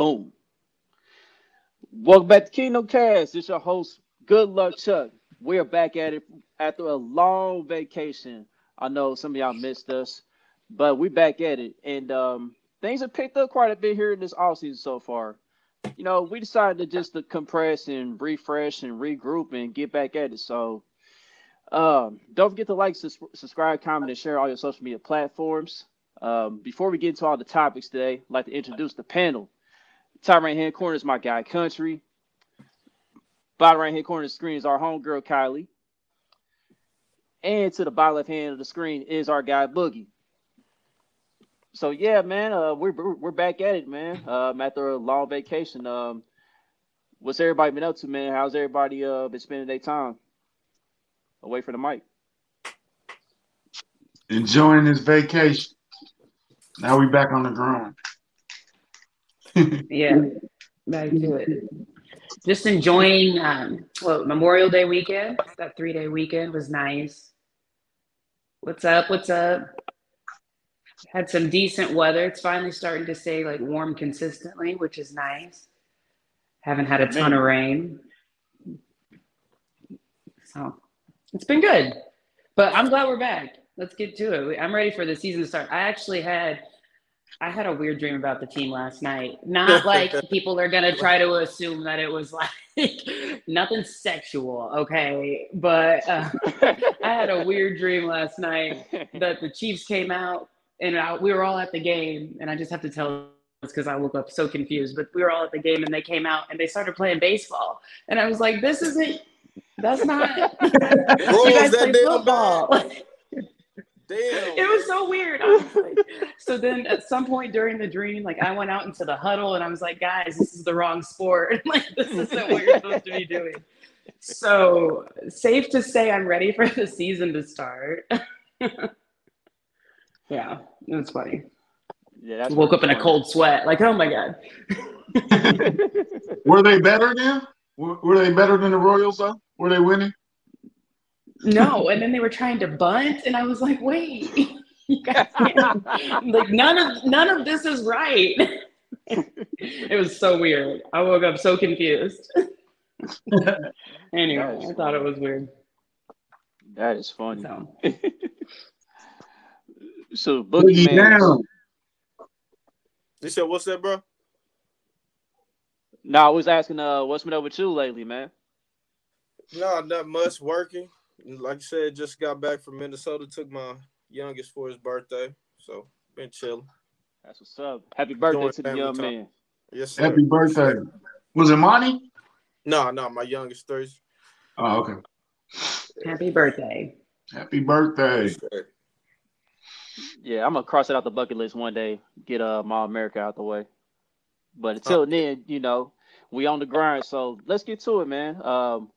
Boom. Welcome back to Kingdom Kast. It's your host, Good Luck Chuck. We're back at it after a long vacation. I know some of y'all missed us, but we're back at it. And um, things have picked up quite a bit here in this offseason so far. You know, we decided to just to compress and refresh and regroup and get back at it. So um, don't forget to like, subscribe, comment, and share all your social media platforms. Um, before we get into all the topics today, I'd like to introduce the panel. Top right hand corner is my guy Country. Bottom right hand corner of the screen is our homegirl Kylie. And to the bottom left hand of the screen is our guy Boogie. So yeah, man, uh, we're we're back at it, man. Um, after a long vacation, um, what's everybody been up to, man? How's everybody uh been spending their time away from the mic? Enjoying this vacation. Now we back on the grind. Yeah, back to it. Just enjoying um, well Memorial Day weekend. That three day weekend was nice. What's up? What's up? Had some decent weather. It's finally starting to stay like warm consistently, which is nice. Haven't had a ton of rain. So it's been good. But I'm glad we're back. Let's get to it. I'm ready for the season to start. I actually had I had a weird dream about the team last night. Not like people are gonna try to assume that it was like nothing sexual, okay? But uh, I had a weird dream last night that the Chiefs came out and I, we were all at the game, and I just have to tell this because I woke up so confused. But we were all at the game, and they came out and they started playing baseball, and I was like, "This isn't. That's not. you guys play football." Damn. It was so weird. Like, so then at some point during the dream, like I went out into the huddle and I was like, guys, this is the wrong sport. like this isn't what you're supposed to be doing. So safe to say I'm ready for the season to start. yeah, it was funny. Yeah, that's woke up in a cold sweat. Like, oh my god. Were they better then? Were they better than the Royals though? Were they winning? No and then they were trying to bunt and i was like wait you guys like none of none of this is right. It was so weird. I woke up so confused. Anyway i thought it was weird. That is funny. So, so boogie down. You said what's that bro? No i was asking uh what's been over with you lately man? No not much working like I said, just got back from Minnesota. Took my youngest for his birthday, so been chilling. That's what's up. Happy birthday to the young time. man. Yes, sir. Happy birthday. Was it Monty? No, no, my youngest Thursday. Oh, okay. Happy birthday. Happy birthday. Yeah, I'm gonna cross it out the bucket list one day. Get uh my America out the way. But until then, you know, we on the grind. So let's get to it, man. Um,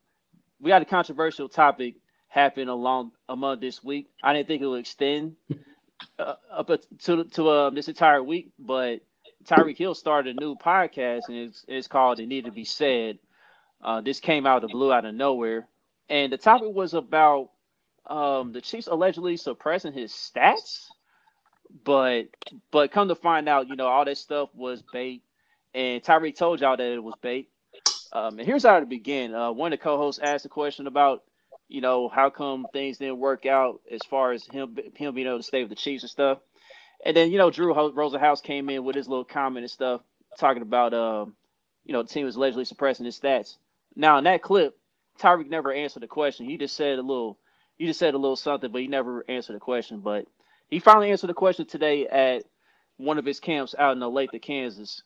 we got a controversial topic happen along among this week. I didn't think it would extend uh, up to to uh, this entire week, but Tyreek Hill started a new podcast and it's, it's called "It Need to Be Said." Uh, this came out of the blue, out of nowhere, and the topic was about um, the Chiefs allegedly suppressing his stats, but but come to find out, you know, all that stuff was bait, and Tyreek told y'all that it was bait. Um, and here's how it began. Uh, one of the co-hosts asked a question about you know, how come things didn't work out as far as him him being able to stay with the Chiefs and stuff. And then you know, Drew Rosenhaus came in with his little comment and stuff, talking about um, you know, the team was allegedly suppressing his stats. Now in that clip, Tyreek never answered the question. He just said a little, he just said a little something, but he never answered the question. But he finally answered the question today at one of his camps out in Olathe, Kansas.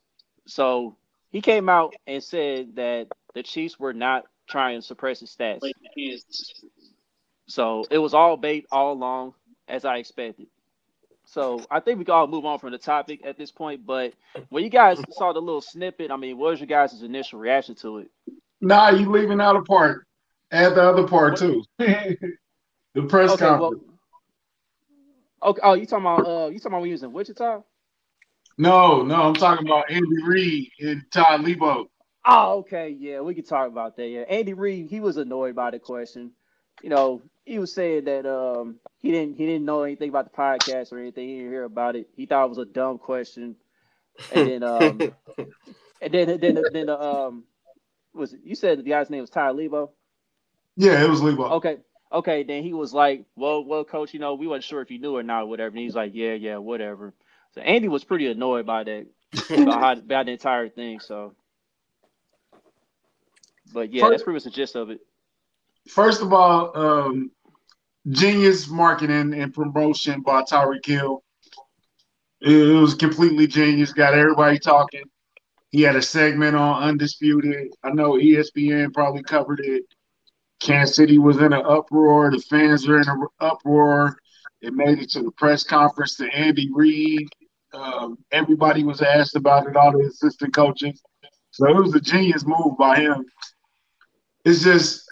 So he came out and said that the Chiefs were not try and suppress his stats. So it was all bait all along, as I expected. So I think we can all move on from the topic at this point. But when you guys saw the little snippet, I mean, what was your guys' initial reaction to it? Nah, you leaving out a part. Add the other part too. the press okay, conference. Well, okay. Oh, you talking about uh you talking about we using Wichita? No, no, I'm talking about Andy Reid and Todd Leabo. Oh, okay, yeah, we can talk about that. Yeah, Andy Reid, he was annoyed by the question. You know, he was saying that um he didn't he didn't know anything about the podcast or anything. He didn't hear about it. He thought it was a dumb question. And then um And then then then the um was it, you said the guy's name was Ty Lebo? Yeah, it was Lebo. Okay. Okay, then he was like, Well, well, coach, you know, we wasn't sure if you knew or not, or whatever. And he's like, Yeah, yeah, whatever. So Andy was pretty annoyed by that about, how, about the entire thing. So but yeah, that's pretty much the gist of it. First of all, um, genius marketing and promotion by Tyreek Hill. It, it was completely genius. Got everybody talking. He had a segment on Undisputed. I know ESPN probably covered it. Kansas City was in an uproar. The fans were in an uproar. It made it to the press conference to Andy Reid. Um, everybody was asked about it, all the assistant coaches. So it was a genius move by him. It's just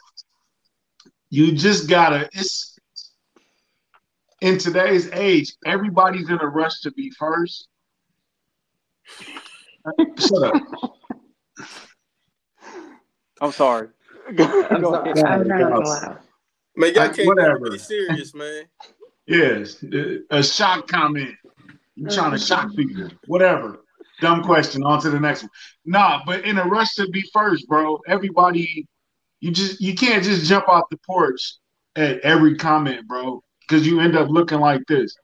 you just gotta. It's in today's age, everybody's in a rush to be first. Shut up. I'm sorry. I'm sorry. I'm not gonna lie. Man, y'all can't whatever. be serious, man. Yes, a shock comment. You trying to shock mm-hmm. people? Whatever. Dumb question. On to the next one. Nah, but in a rush to be first, bro. Everybody, you just you can't just jump off the porch at every comment, bro, because you end up looking like this.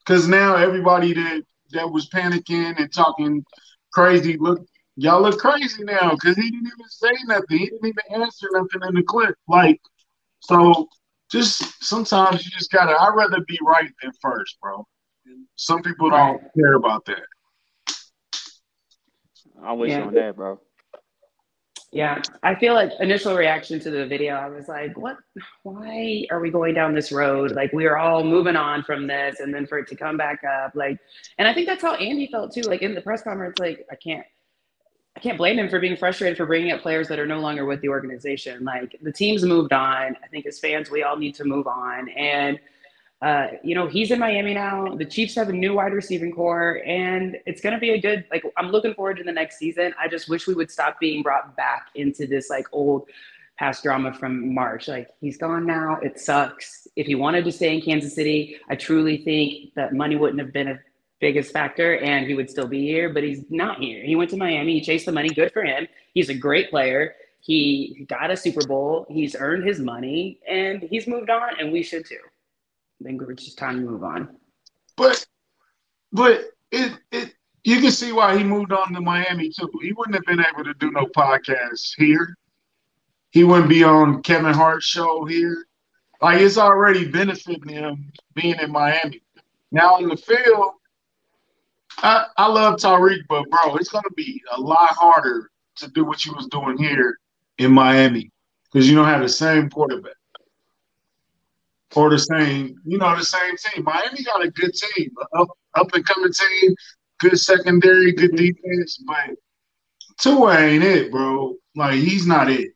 Because now everybody that that was panicking and talking crazy look. Y'all look crazy now because he didn't even say nothing. He didn't even answer nothing in the clip. Like, so just sometimes you just gotta. I'd rather be right than first, bro. Some people don't care about that. I'm with you Yeah. on that, bro. Yeah, I feel like initial reaction to the video, I was like, "What? Why are we going down this road? Like we are all moving on from this, and then for it to come back up, like." And I think that's how Andy felt too. Like in the press conference, like I can't, I can't blame him for being frustrated for bringing up players that are no longer with the organization. Like the team's moved on. I think as fans, we all need to move on, and uh, you know, he's in Miami now. The Chiefs have a new wide receiving core, and it's going to be a good. Like, I'm looking forward to the next season. I just wish we would stop being brought back into this like old past drama from March. Like, he's gone now. It sucks. If he wanted to stay in Kansas City, I truly think that money wouldn't have been a biggest factor, and he would still be here. But he's not here. He went to Miami. He chased the money. Good for him. He's a great player. He got a Super Bowl. He's earned his money, and he's moved on, and we should too. I think it's just time to move on. But but it it you can see why he moved on to Miami too. He wouldn't have been able to do no podcasts here. He wouldn't be on Kevin Hart's show here. Like it's already benefiting him being in Miami. Now in the field, I, I love Tyreek, but bro, it's gonna be a lot harder to do what you was doing here in Miami because you don't have the same quarterback or the same, you know, the same team. Miami got a good team, up up and coming team, good secondary, good defense, but Tua ain't it, bro. Like he's not it.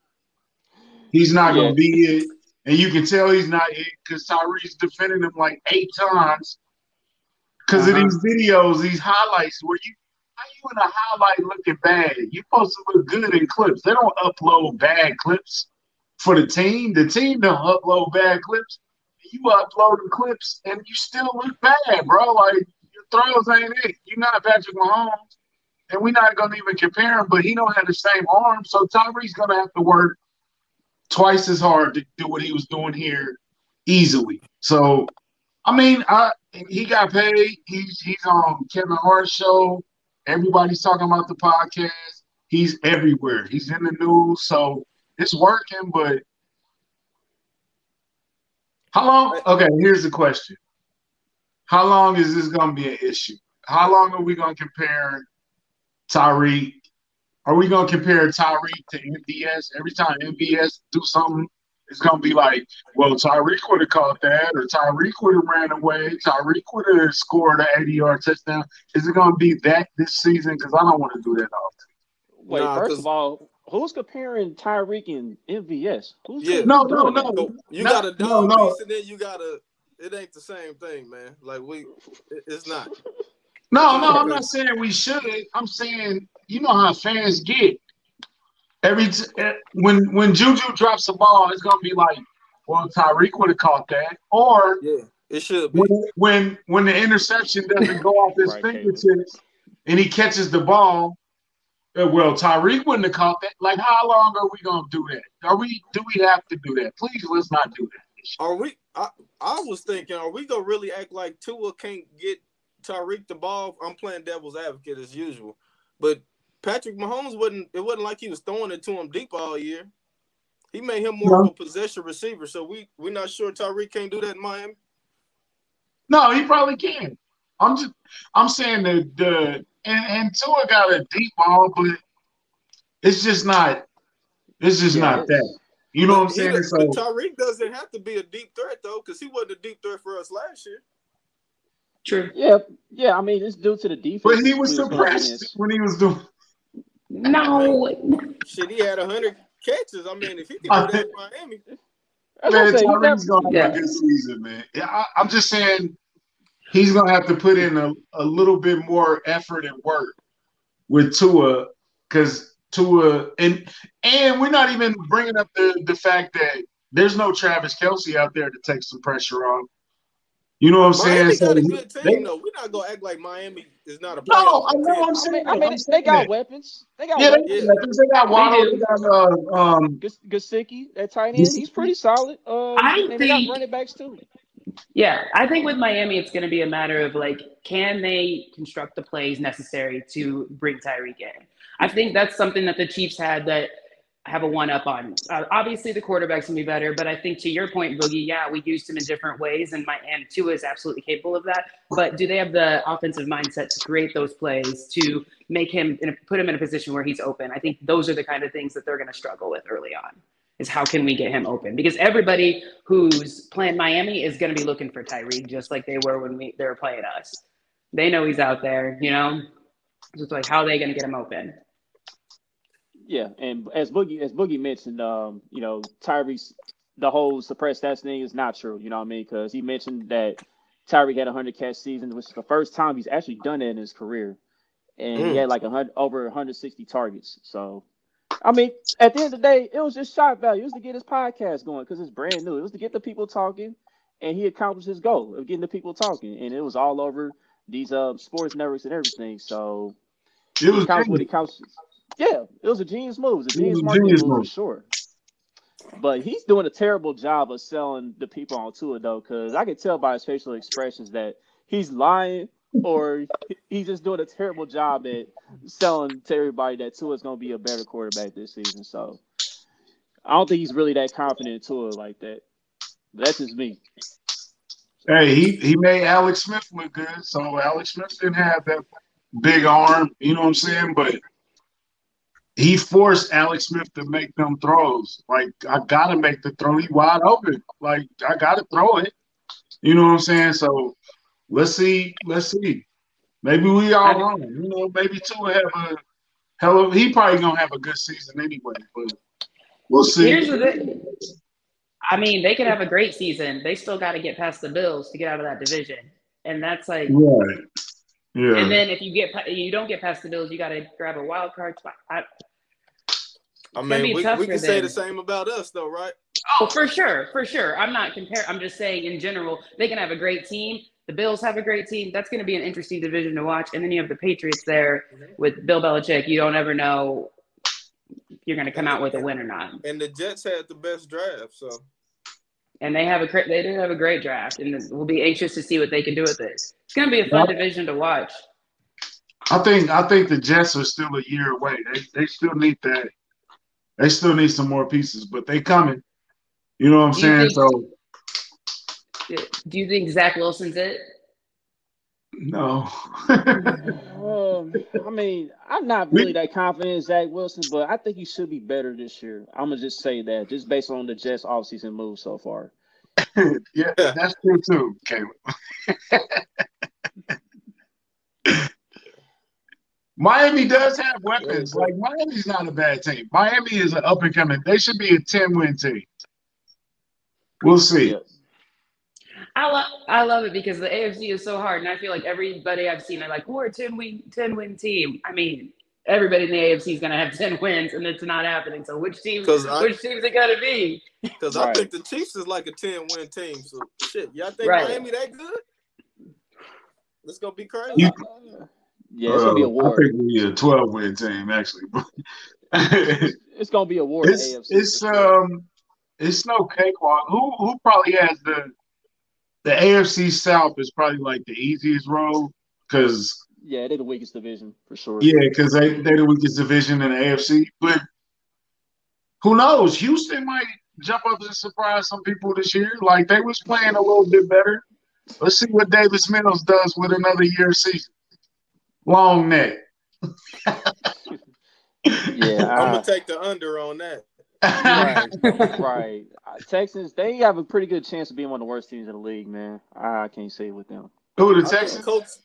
He's not Yeah. gonna be it, and you can tell he's not it because Tyreek's defending him like eight times because Uh-huh. of these videos, these highlights where you. How you in a highlight looking bad? You're supposed to look good in clips. They don't upload bad clips for the team. The team don't upload bad clips you uploading clips and you still look bad, bro. Like your throws ain't it. You're not Patrick Mahomes, and we're not gonna even compare him. But he don't have the same arm, so Tyreek's gonna have to work twice as hard to do what he was doing here easily. So, I mean, I he got paid. He's he's on Kevin Hart's show. Everybody's talking about the podcast. He's everywhere. He's in the news, so it's working. But how long? Okay, here's the question. How long is this going to be an issue? How long are we going to compare Tyreek? Are we going to compare Tyreek to MVS? Every time MVS do something, it's going to be like, well, Tyreek would have caught that, or Tyreek would have ran away. Tyreek would have scored an 80 yard touchdown. Is it going to be that this season? Because I don't want to do that often. Wait, Nah, first 'cause- of all, who's comparing Tyreek and MVS? Who's Yeah. No, no, doing no. So you No, got a no, dog no. piece and then you got a. It ain't the same thing, man. Like we, it- it's not. No, no, I'm not saying we should. I'm saying you know how fans get. Every t- eh, when when Juju drops the ball, it's gonna be like, well, Tyreek would have caught that, or Yeah, it should be. when when when the interception doesn't go off his Right, fingertips and he catches the ball, Uh, well, Tyreek wouldn't have caught that. Like, how long are we gonna do that? Are we? Do we have to do that? Please, let's not do that. Are we? I, I was thinking, are we gonna really act like Tua can't get Tyreek the ball? I'm playing devil's advocate as usual, but Patrick Mahomes wasn't. It wasn't like he was throwing it to him deep all year. He made him more of a possession receiver. So we we're not sure Tyreek can't do that in Miami. No, he probably can. I'm just, I'm saying that the and and Tua got a deep ball, but it's just not. It's just Yeah, not it's- that. You know what I'm saying? either- So but Tyreek doesn't have to be a deep threat though, because he wasn't a deep threat for us last year. True. Yeah, yeah. I mean, it's due to the defense. but he was suppressed when he was doing. No. Shit, he had hundred catches. I mean, if he can I do that in Miami, Man, I'm Tyreek's gonna Yeah. have a good season, man. Yeah, I, I'm just saying he's gonna have to put in a, a little bit more effort and work with Tua, because Tua and and we're not even bringing up the the fact that there's no Travis Kelce out there to take some pressure off. You know what I'm saying? Miami got a good team they- though. We're not gonna act like Miami is not a no, I know. I'm contender. I saying. mean, I mean, I'm they got that. weapons. They got Yeah, weapons. they, got weapons. they got Waddle. They got uh, um. Gas- Gesicki, that tight end, he's pretty solid. Uh, I and they got think- running backs too. Yeah, I think with Miami, it's going to be a matter of like, can they construct the plays necessary to bring Tyreek in? I think that's something that the Chiefs had that have a one up on. Uh, obviously, the quarterback's to be better, but I think to your point, Boogie, yeah, we used him in different ways, and my and Tua is absolutely capable of that. But do they have the offensive mindset to create those plays to make him put him in a position where he's open? I think those are the kind of things that they're going to struggle with early on. Is how can we get him open? Because everybody who's playing Miami is going to be looking for Tyreek, just like they were when we they were playing us. They know he's out there, you know. Just like how are they going to get him open? Yeah, and as Boogie as Boogie mentioned, um, you know, Tyreek's the whole suppressed stats thing is not true. You know what I mean? Because he mentioned that Tyreek had a hundred catch season, which is the first time he's actually done that in his career, and he Mm. had like hundred over 160 targets. So, I mean, at the end of the day, it was just shot value. It was to get his podcast going because it's brand new. It was to get the people talking, and he accomplished his goal of getting the people talking, and it was all over these uh sports networks and everything. So It was counts what he counts. Yeah, it was a genius move. It was a It was genius a genius move for sure. But he's doing a terrible job of selling the people on Tua though, because I can tell by his facial expressions that he's lying or he's just doing a terrible job at selling to everybody that Tua's gonna be a better quarterback this season. So I don't think he's really that confident in Tua like that. But that's just me. Hey, he, he made Alex Smith look good. So Alex Smith didn't have that big arm, you know what I'm saying? But he forced Alex Smith to make them throws. Like, I gotta make the throw. He wide open. Like, I gotta throw it. You know what I'm saying? So let's see. Let's see. Maybe we all wrong. You know, maybe Tua will have a hell of he probably gonna have a good season anyway, but we'll see. Here's the thing. I mean, they could have a great season. They still got to get past the Bills to get out of that division, and that's like. Right. Yeah. And then if you get you don't get past the Bills, you got to grab a wild card spot. I, I mean, we, we can say than- the same about us though, right? oh, for sure, for sure. I'm not comparing. I'm just saying in general, they can have a great team. The Bills have a great team. That's going to be an interesting division to watch. And then you have the Patriots there mm-hmm. with Bill Belichick. You don't ever know if you're going to come out with a win or not. And the Jets had the best draft, so And they have a cra- they do have a great draft, and we'll be anxious to see what they can do with it. It's going to be a fun division to watch. I think I think the Jets are still a year away. They they still need that. They still need some more pieces, but they coming. You know what I'm Do you saying? think- So Do you think Zach Wilson's it? no. Um, I mean, I'm not really that confident in Zach Wilson, but I think he should be better this year. I'm gonna just say that, just based on the Jets offseason moves so far. yeah, that's true too, Caleb. Miami does have weapons. Like Miami's not a bad team. Miami is an up and coming. They should be a 10 win team. We'll see. Yeah. I love I love it because the AFC is so hard, and I feel like everybody I've seen they're like, we're a 10 win 10 win team. I mean, everybody in the AFC is gonna have 10 wins, and it's not happening. So which team 'Cause I- which team is it gonna be? because I think the Chiefs is like a ten win team. So shit, y'all think Right. Miami that good? It's gonna be crazy. You- Yeah, it's gonna be a war. Uh, I think we a twelve win team actually. it's gonna be a war. It's AFC it's um it's no cakewalk. Who who probably has the the AFC South is probably like the easiest road because yeah, they're the weakest division for sure. Yeah, because they they're the weakest division in the AFC. But who knows? Houston might jump up and surprise some people this year. Like they was playing a little bit better. Let's see what Davis Mills does with another year season. Long neck. yeah, I'm gonna take the under on that. Right, right. Uh, Texans, they have a pretty good chance of being one of the worst teams in the league, man. I can't say it with them. Who the Texans? Colts.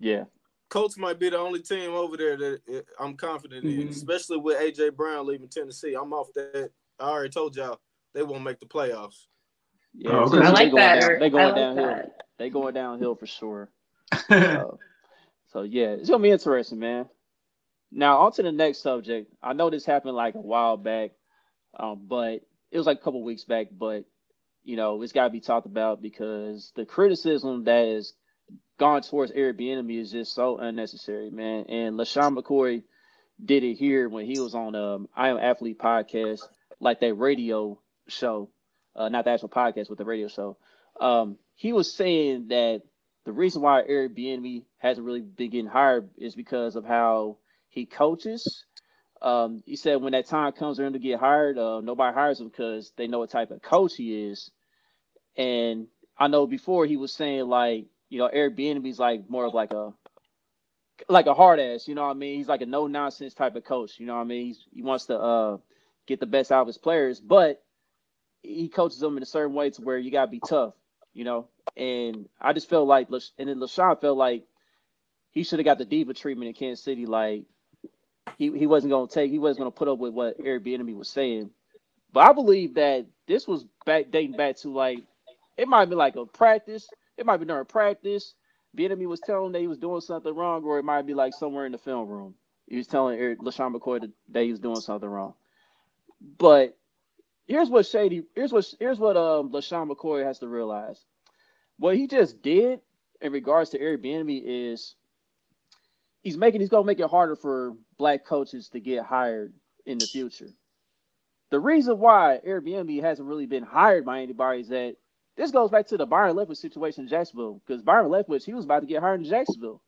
Yeah. Colts might be the only team over there that I'm confident mm-hmm. in, especially with AJ Brown leaving Tennessee. I'm off that. I already told y'all they won't make the playoffs. Yeah, oh, okay. I like that. Down, they going like downhill. That. They going downhill for sure. so, so yeah, it's gonna be interesting, man. Now on to the next subject. I know this happened like a while back, um, but it was like a couple weeks back. But you know, it's got to be talked about because the criticism that is gone towards Bieniemy is just so unnecessary, man. And LeSean McCoy did it here when he was on um I Am Athlete podcast, like that radio show, uh, not the actual podcast, but the radio show. Um, he was saying that the reason why Bieniemy hasn't really been getting hired is because of how he coaches. Um, he said when that time comes for him to get hired, uh, nobody hires him because they know what type of coach he is. And I know before he was saying like you know, Bieniemy's like more of like a like a hard ass, you know what I mean? He's like a no nonsense type of coach, you know what I mean? He's, he wants to uh get the best out of his players, but he coaches them in a certain way to where you gotta be tough, you know. And I just felt like, and then LeSean felt like he should have got the diva treatment in Kansas City. Like he, he wasn't gonna take, he wasn't gonna put up with what Eric Bieniemy was saying. But I believe that this was back dating back to like it might be like a practice it might be during practice. Bieniemy was telling that he was doing something wrong, or it might be like somewhere in the film room. He was telling Eric LeSean McCoy that he was doing something wrong. But here's what Shady, here's what here's what um LeSean McCoy has to realize. What he just did in regards to Eric Bieniemy is he's making he's gonna make it harder for black coaches to get hired in the future. The reason why Bieniemy hasn't really been hired by anybody is that this goes back to the Byron Leftwich situation in Jacksonville because Byron Leftwich, he was about to get hired in Jacksonville,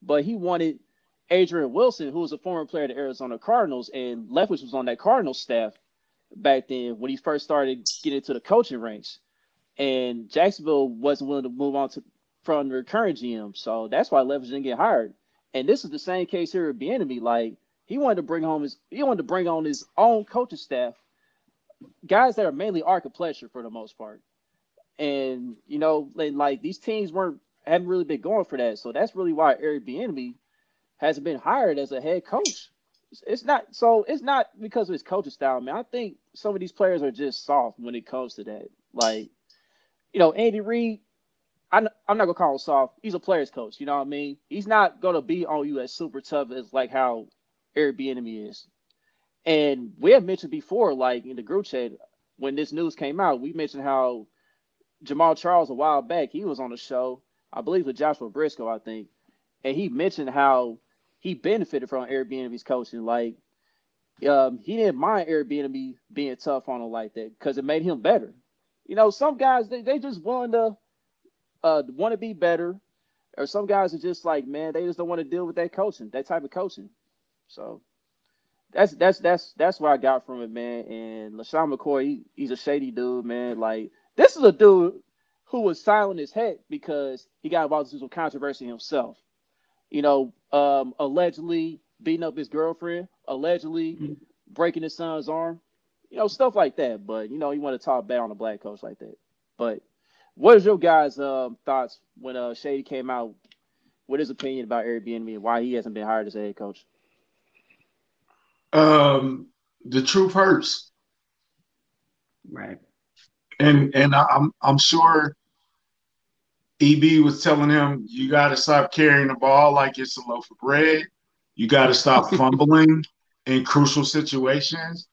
but he wanted Adrian Wilson, who was a former player of the Arizona Cardinals, and Leftwich was on that Cardinals staff back then when he first started getting into the coaching ranks. And Jacksonville wasn't willing to move on to from the current GM, so that's why Leftwich didn't get hired. And this is the same case here with Bieniemy. Like he wanted to bring home his, he wanted to bring on his own coaching staff, guys that are mainly architecture for the most part. And you know, like these teams weren't haven't really been going for that. So that's really why Eric Bieniemy hasn't been hired as a head coach. It's not so. It's not because of his coaching style, man. I think some of these players are just soft when it comes to that. Like, you know, Andy Reid. I'm, not gonna call him soft. He's a player's coach. You know what I mean? He's not gonna be on you as super tough as like how Bieniemy is. And we have mentioned before, like in the group chat, when this news came out, we mentioned how Jamaal Charles a while back. He was on the show, I believe, with Joshua Briscoe, I think, and he mentioned how he benefited from Bieniemy's coaching. Like, um, he didn't mind Bieniemy being tough on him like that because it made him better. You know, some guys they, they just want to uh, want to be better, or some guys are just like, man, they just don't want to deal with that coaching, that type of coaching. So that's that's that's that's what I got from it, man. And LeSean McCoy, he, he's a shady dude, man. Like this is a dude who was silent as heck because he got involved in some controversy himself. You know, um, allegedly beating up his girlfriend, allegedly mm-hmm. breaking his son's arm, you know, stuff like that. But you know, you want to talk bad on a black coach like that. But what is your guys' um, thoughts when uh, Shady came out with his opinion about Eric Bieniemy and why he hasn't been hired as a head coach? Um, the truth hurts. Right and and I'm I'm sure EB was telling him you got to stop carrying the ball like it's a loaf of bread. You got to stop fumbling in crucial situations.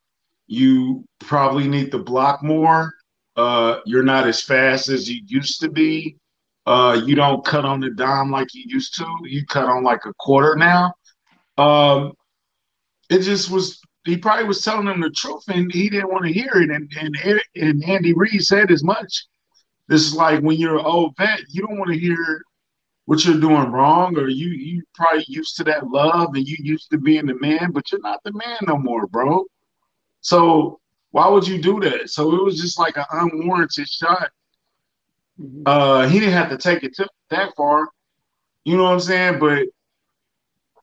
You probably need to block more. Uh, you're not as fast as you used to be. Uh, you don't cut on the dime like you used to. You cut on like a quarter now. Um, it just was. He probably was telling them the truth, and he didn't want to hear it. And and and Andy Reid said as much. This is like when you're an old vet, you don't want to hear what you're doing wrong, or you you probably used to that love and you used to being the man, but you're not the man no more, bro. So why would you do that? So it was just like an unwarranted shot. Mm-hmm. Uh, he didn't have to take it to that far. You know what I'm saying? But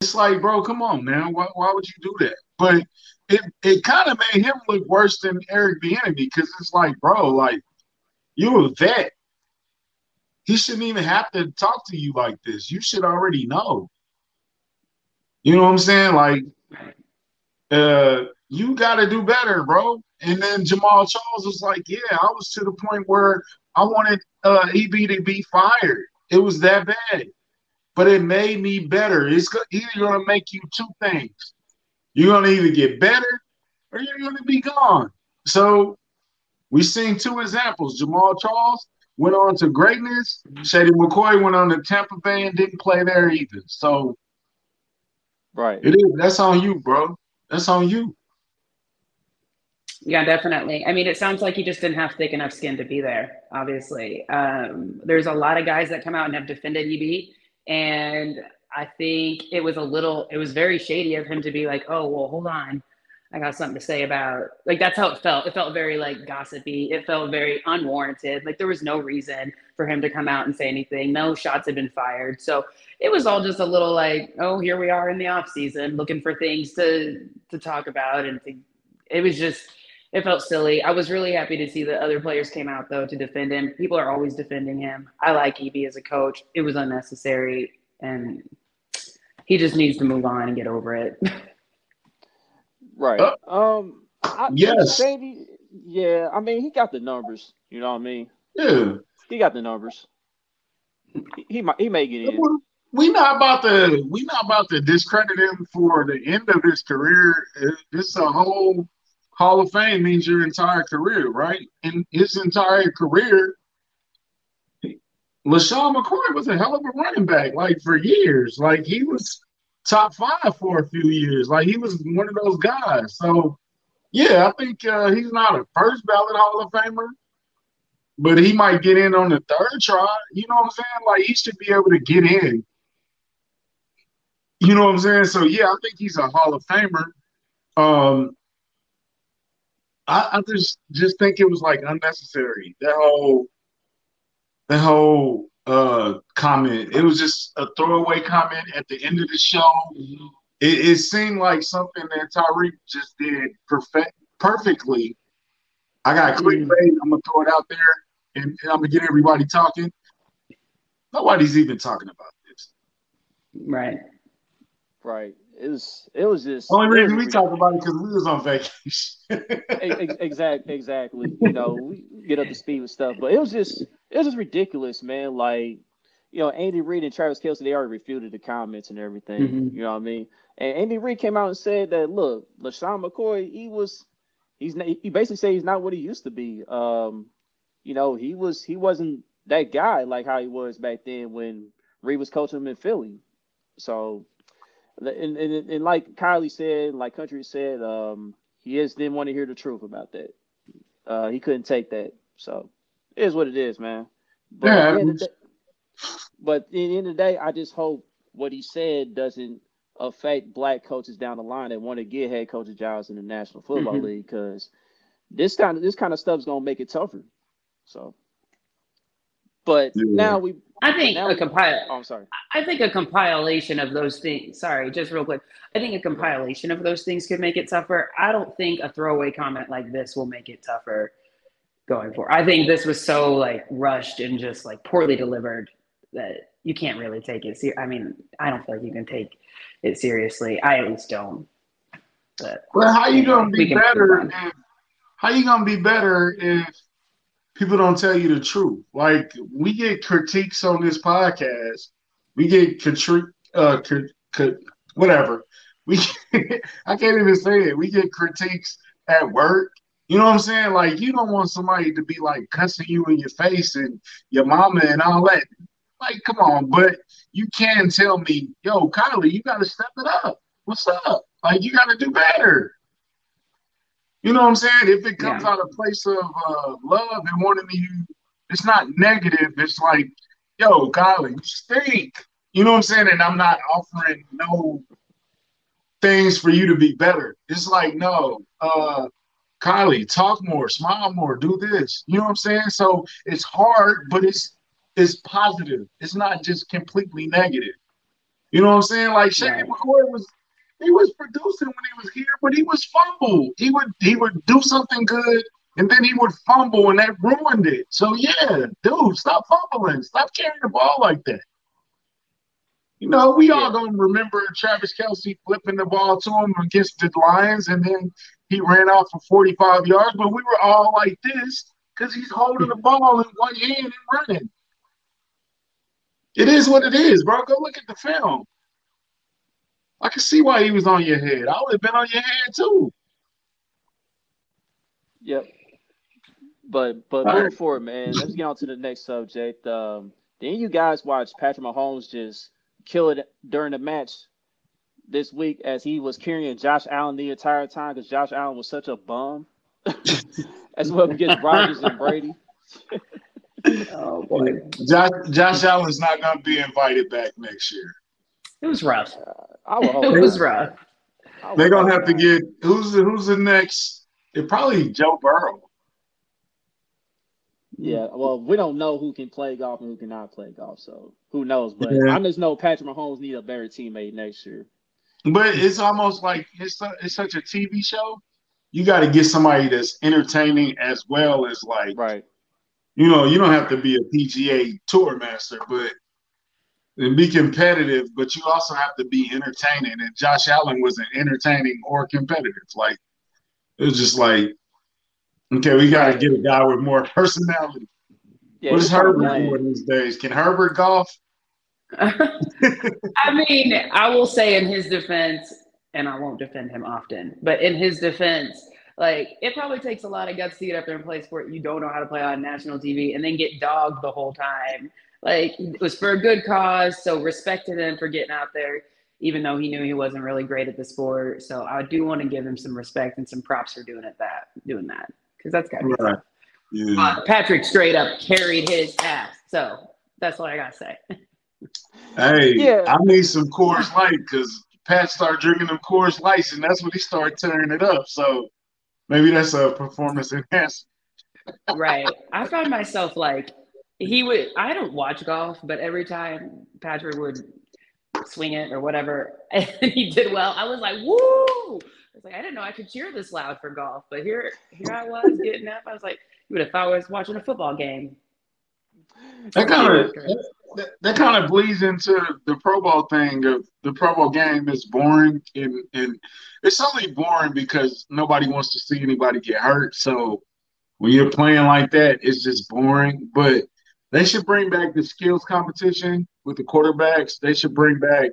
it's like, bro, come on, man. Why, why would you do that? But it it kind of made him look worse than Eric Bieniemy because it's like, bro, like you a vet. He shouldn't even have to talk to you like this. You should already know. You know what I'm saying? Like, uh, you got to do better, bro. And then Jamaal Charles was like, yeah, I was to the point where I wanted uh, EB to be fired. It was that bad. But it made me better. It's either going to make you two things. You're going to either get better or you're going to be gone. So We've seen two examples. Jamaal Charles went on to greatness. Shady McCoy went on to Tampa Bay and didn't play there either. So, right, it is. That's on you, bro. That's on you. Yeah, definitely. I mean, it sounds like you just didn't have thick enough skin to be there. Obviously, um, there's a lot of guys that come out and have defended EB, and I think it was a little. It was very shady of him to be like, "Oh, well, hold on." I got something to say about like that's how it felt. It felt very like gossipy. It felt very unwarranted. Like there was no reason for him to come out and say anything. No shots had been fired. So it was all just a little like, oh, here we are in the off season looking for things to to talk about and to, it was just it felt silly. I was really happy to see that other players came out though to defend him. People are always defending him. I like EB as a coach. It was unnecessary and he just needs to move on and get over it. Right. Uh, um. I, yes. Shady, yeah. I mean, he got the numbers. You know what I mean? Yeah. He got the numbers. He, he might. He may get in. We not about to. We not about to discredit him for the end of his career. It's a whole Hall of Fame means your entire career, right? In his entire career, LeSean McCoy was a hell of a running back, like for years. Like he was top five for a few years. Like he was one of those guys. So yeah, I think uh, he's not a first ballot Hall of Famer, but he might get in on the third try. You know what I'm saying? Like he should be able to get in. You know what I'm saying? So yeah, I think he's a Hall of Famer. Um, I, I just just think it was like unnecessary. That whole that whole uh comment. It was just a throwaway comment at the end of the show. Mm-hmm. It, it, seemed like something that Tyreek just did perfect perfectly. I got mm-hmm. clickbait. I'm gonna throw it out there, and, and I'm gonna get everybody talking. Nobody's even talking about this. Right. Right. It was. It was just. Only reason we talk about it because we was on vacation. exactly. Exactly. You know, we get up to speed with stuff, but it was just. It was just ridiculous, man. Like, you know, Andy Reid and Travis Kelce, they already refuted the comments and everything. Mm-hmm. You know what I mean? And Andy Reid came out and said that, look, LeSean McCoy, he was, he's, he basically said he's not what he used to be. Um, you know, he was, he wasn't that guy like how he was back then when Reid was coaching him in Philly. So, and, and, and like Kylie said, like Country said, um, he just didn't want to hear the truth about that. Uh, he couldn't take that. So it is what it is, man. But yeah. At day, but at the end of the day, I just hope what he said doesn't affect black coaches down the line that want to get head coaching jobs in the National Football mm-hmm. League because this kind of this kind of stuff's gonna make it tougher. So, but yeah. now we I think a compile. Oh, I'm sorry. I think a compilation of those things. Sorry, just real quick. I think a compilation of those things could make it tougher. I don't think a throwaway comment like this will make it tougher going for. I think this was so like rushed and just like poorly delivered that you can't really take it. I mean, I don't feel like you can take it seriously. I at least don't. But well, how you gonna be better? If, how you gonna be better if people don't tell you the truth. Like we get critiques on this podcast, we get contri- uh, co- co- whatever. We I can't even say it. We get critiques at work. You know what I'm saying? Like you don't want somebody to be like cussing you in your face and your mama and all that. Like, come on, but you can tell me, yo, Kylie, you got to step it up. What's up? Like, you got to do better. You know what I'm saying? If it comes yeah. out of place of uh, love and wanting you, it's not negative. It's like, yo, Kylie, you stink. You know what I'm saying? And I'm not offering no things for you to be better. It's like, no, uh, Kylie, talk more, smile more, do this. You know what I'm saying? So it's hard, but it's it's positive. It's not just completely negative. You know what I'm saying? Like Shady right. McCoy was he was producing when he was here, but he was fumble. He would he would do something good and then he would fumble and that ruined it. So yeah, dude, stop fumbling. Stop carrying the ball like that. You know, we all don't remember Travis Kelce flipping the ball to him against the Lions and then he ran off for 45 yards, but we were all like this because he's holding the ball in one hand and running. It is what it is, bro. Go look at the film. I can see why he was on your head. I would have been on your head too. Yep. But but moving right. forward, man, let's get on to the next subject. Um, then you guys watch Patrick Mahomes just kill it during the match this week as he was carrying Josh Allen the entire time because Josh Allen was such a bum. as well against Rodgers and Brady. oh boy, Josh, Josh Allen's not going to be invited back next year. It was rough. Uh, it was rough. They're gonna have to get who's the, who's the next? It probably Joe Burrow. Yeah, well, we don't know who can play golf and who cannot play golf, so who knows? But yeah. I just know Patrick Mahomes need a better teammate next year. But it's almost like it's a, it's such a TV show. You got to get somebody that's entertaining as well as like right. You know, you don't have to be a PGA Tour master, but and be competitive, but you also have to be entertaining. And Josh Allen wasn't entertaining or competitive. Like it was just like, okay, we got to get a guy with more personality. Yeah, what is Herbert doing these days? Can Herbert golf? I mean, I will say in his defense, and I won't defend him often, but in his defense, like it probably takes a lot of guts to get up there and play sport you don't know how to play on national TV and then get dogged the whole time. Like it was for a good cause, so respected him for getting out there, even though he knew he wasn't really great at the sport. So I do want to give him some respect and some props for doing it that doing that because that's got to right. Yeah. Uh, Patrick straight up carried his ass. So that's what I gotta say. Hey, yeah. I need some Coors Light because Pat started drinking them Coors Lights, and that's when he started tearing it up. So maybe that's a performance enhancement. right. I find myself like he would. I don't watch golf, but every time Patrick would swing it or whatever, and he did well, I was like, "Woo!" I was like, I didn't know I could cheer this loud for golf, but here, here I was getting up. I was like, you would have thought I was watching a football game. That kind of that, that kind of bleeds into the Pro Bowl thing of the Pro Bowl game is boring and and it's only boring because nobody wants to see anybody get hurt. So when you're playing like that, it's just boring. But they should bring back the skills competition with the quarterbacks. They should bring back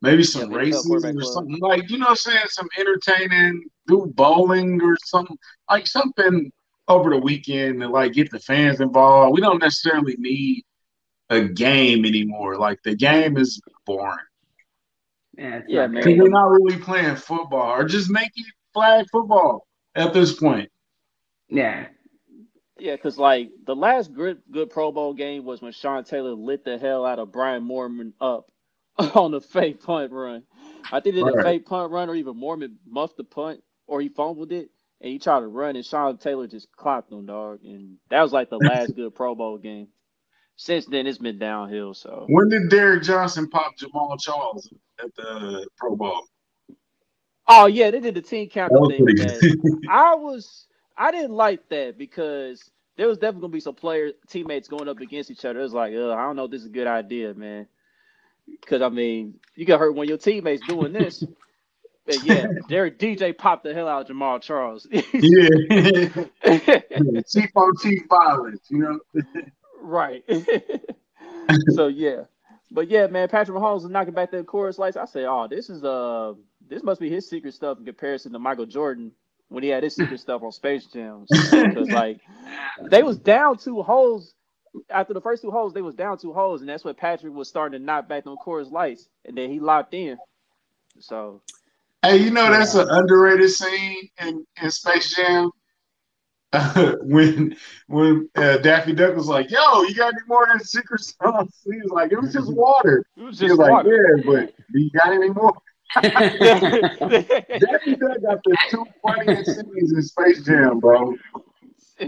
maybe some yeah, races or something like you know what I'm saying some entertaining do bowling or something like something over the weekend and like get the fans involved. We don't necessarily need a game anymore. Like the game is boring. Yeah, yeah, man. We're not really playing football, or just making flag football at this point. Yeah. Yeah, because like the last good good Pro Bowl game was when Sean Taylor lit the hell out of Brian Moorman up on the fake punt run. I think they did a fake punt run, or even Moorman muffed the punt, or he fumbled it, and he tried to run, and Sean Taylor just clocked him, dog. And that was like the last good Pro Bowl game since then it's been downhill. So when did Derrick Johnson pop Jamaal Charles at the Pro Bowl? Oh yeah, they did the team captain thing. I was I didn't like that because there was definitely gonna be some player teammates going up against each other. It was like, I don't know if this is a good idea, man. Because I mean, you get hurt when your teammates doing this. But yeah, Derrick DJ popped the hell out of Jamaal Charles. yeah. yeah. Chief on chief violence, you know. Right. so yeah. But yeah, man, Patrick Mahomes is knocking back the Coors Lights. I say, oh, this is uh this must be his secret stuff in comparison to Michael Jordan when he had his secret stuff on Space Jam. Because like they was down two holes after the first two holes, they was down two holes, and that's when Patrick was starting to knock back on Coors Lights, and then he locked in. So, hey, you know that's an underrated scene in, in Space Jam. when when uh, Daffy Duck was like, "Yo, you got any more of that secret sauce?" He was like, "It was just water." it was just was like. "Yeah, but do you got any more?" Daffy Duck got the two funniest scenes in Space Jam, bro.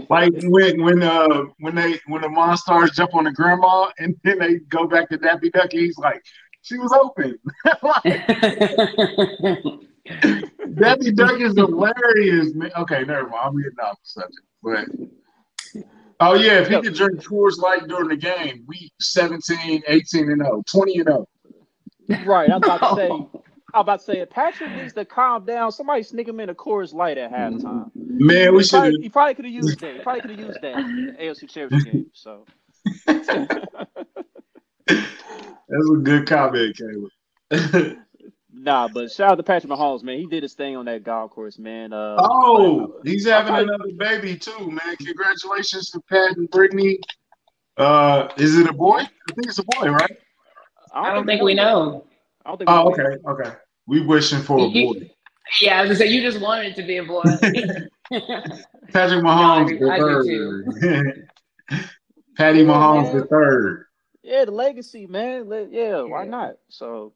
Like when when uh when they when the monstars jump on the grandma and then they go back to Daffy Duck, and he's like, "She was open." Daffy Duck is hilarious, man. Okay, never mind. I'm getting off the subject, but oh yeah, if he could drink Coors Light during the game, we 17, 18 and 0, 20 and oh. 0. right. I'm about to say. I'm about to say, if Patrick needs to calm down, somebody sneak him in a Coors Light at halftime. Man, we should probably, he probably could have used that. He probably could have used that in the AFC Championship game. So, that's a good comment, Caleb. nah, but shout out to Patrick Mahomes, man. He did his thing on that golf course, man. Uh, oh, he's having I- another baby too, man. Congratulations to Pat and Brittany. Uh, is it a boy? I think it's a boy, right? I don't think we know. I don't think. Oh, we know. okay, okay. We wishing for a boy. Yeah, I was gonna say you just wanted it to be a boy. Patrick Mahomes agree- I do the third. Patty Mahomes the third. Yeah, the legacy, man. Let- Yeah, why Yeah. not? So,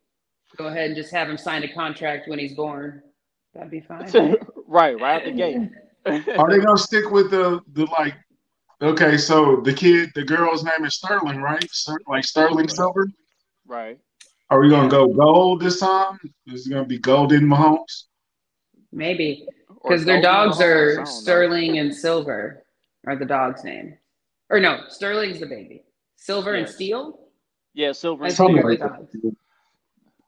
Go ahead and just have him sign a contract when he's born. That'd be fine. right, right out the gate. Are they gonna stick with the the like? Okay, so the kid, the girl's name is Sterling, right? Ster- like Sterling Silver. right. Are we gonna go gold this time? Is it gonna be Golden Mahomes? Maybe because their dogs Mahomes, are don't know. Sterling and Silver, are the dog's name. Or no, Sterling's the baby. Silver and Steel. Yeah, Silver. And Steel. like like the that. dogs.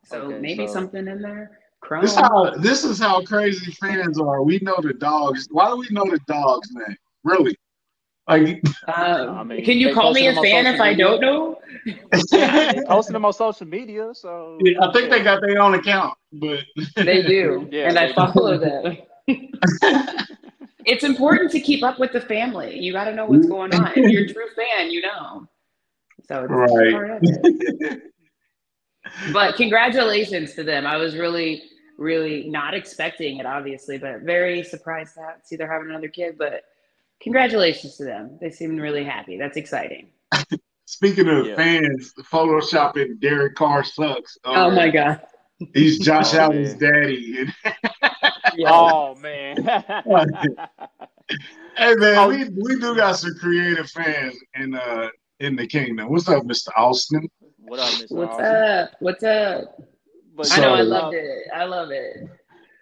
So Okay, maybe so- something in there. Chrome. This how this is how crazy fans are. We know the dogs. Why do we know the dogs' name? Really? Like Um, I mean, can you call me a posted them on fan if social I don't know? posting posted them on social media, so I think they got their own account, but They do, Yeah, and they I do. follow them. It's important to keep up with the family. You got to know what's going on. If you're a true fan, you know. So it's Right. part of it. But congratulations to them. I was really, really not expecting it, obviously, but very surprised to see they're having another kid. But congratulations to them. They seem really happy. That's exciting. Speaking of Yeah. fans, photoshopping Derek Carr sucks. Oh my God. He's Josh Oh, Allen's man. daddy. And, Yeah. Oh man. hey man, Oh. we, we do got some creative fans in uh in the kingdom. What's up, Mr. Austin? what up, Mr. What's Austin? up? What's up? But, I know I So- loved it. I love it.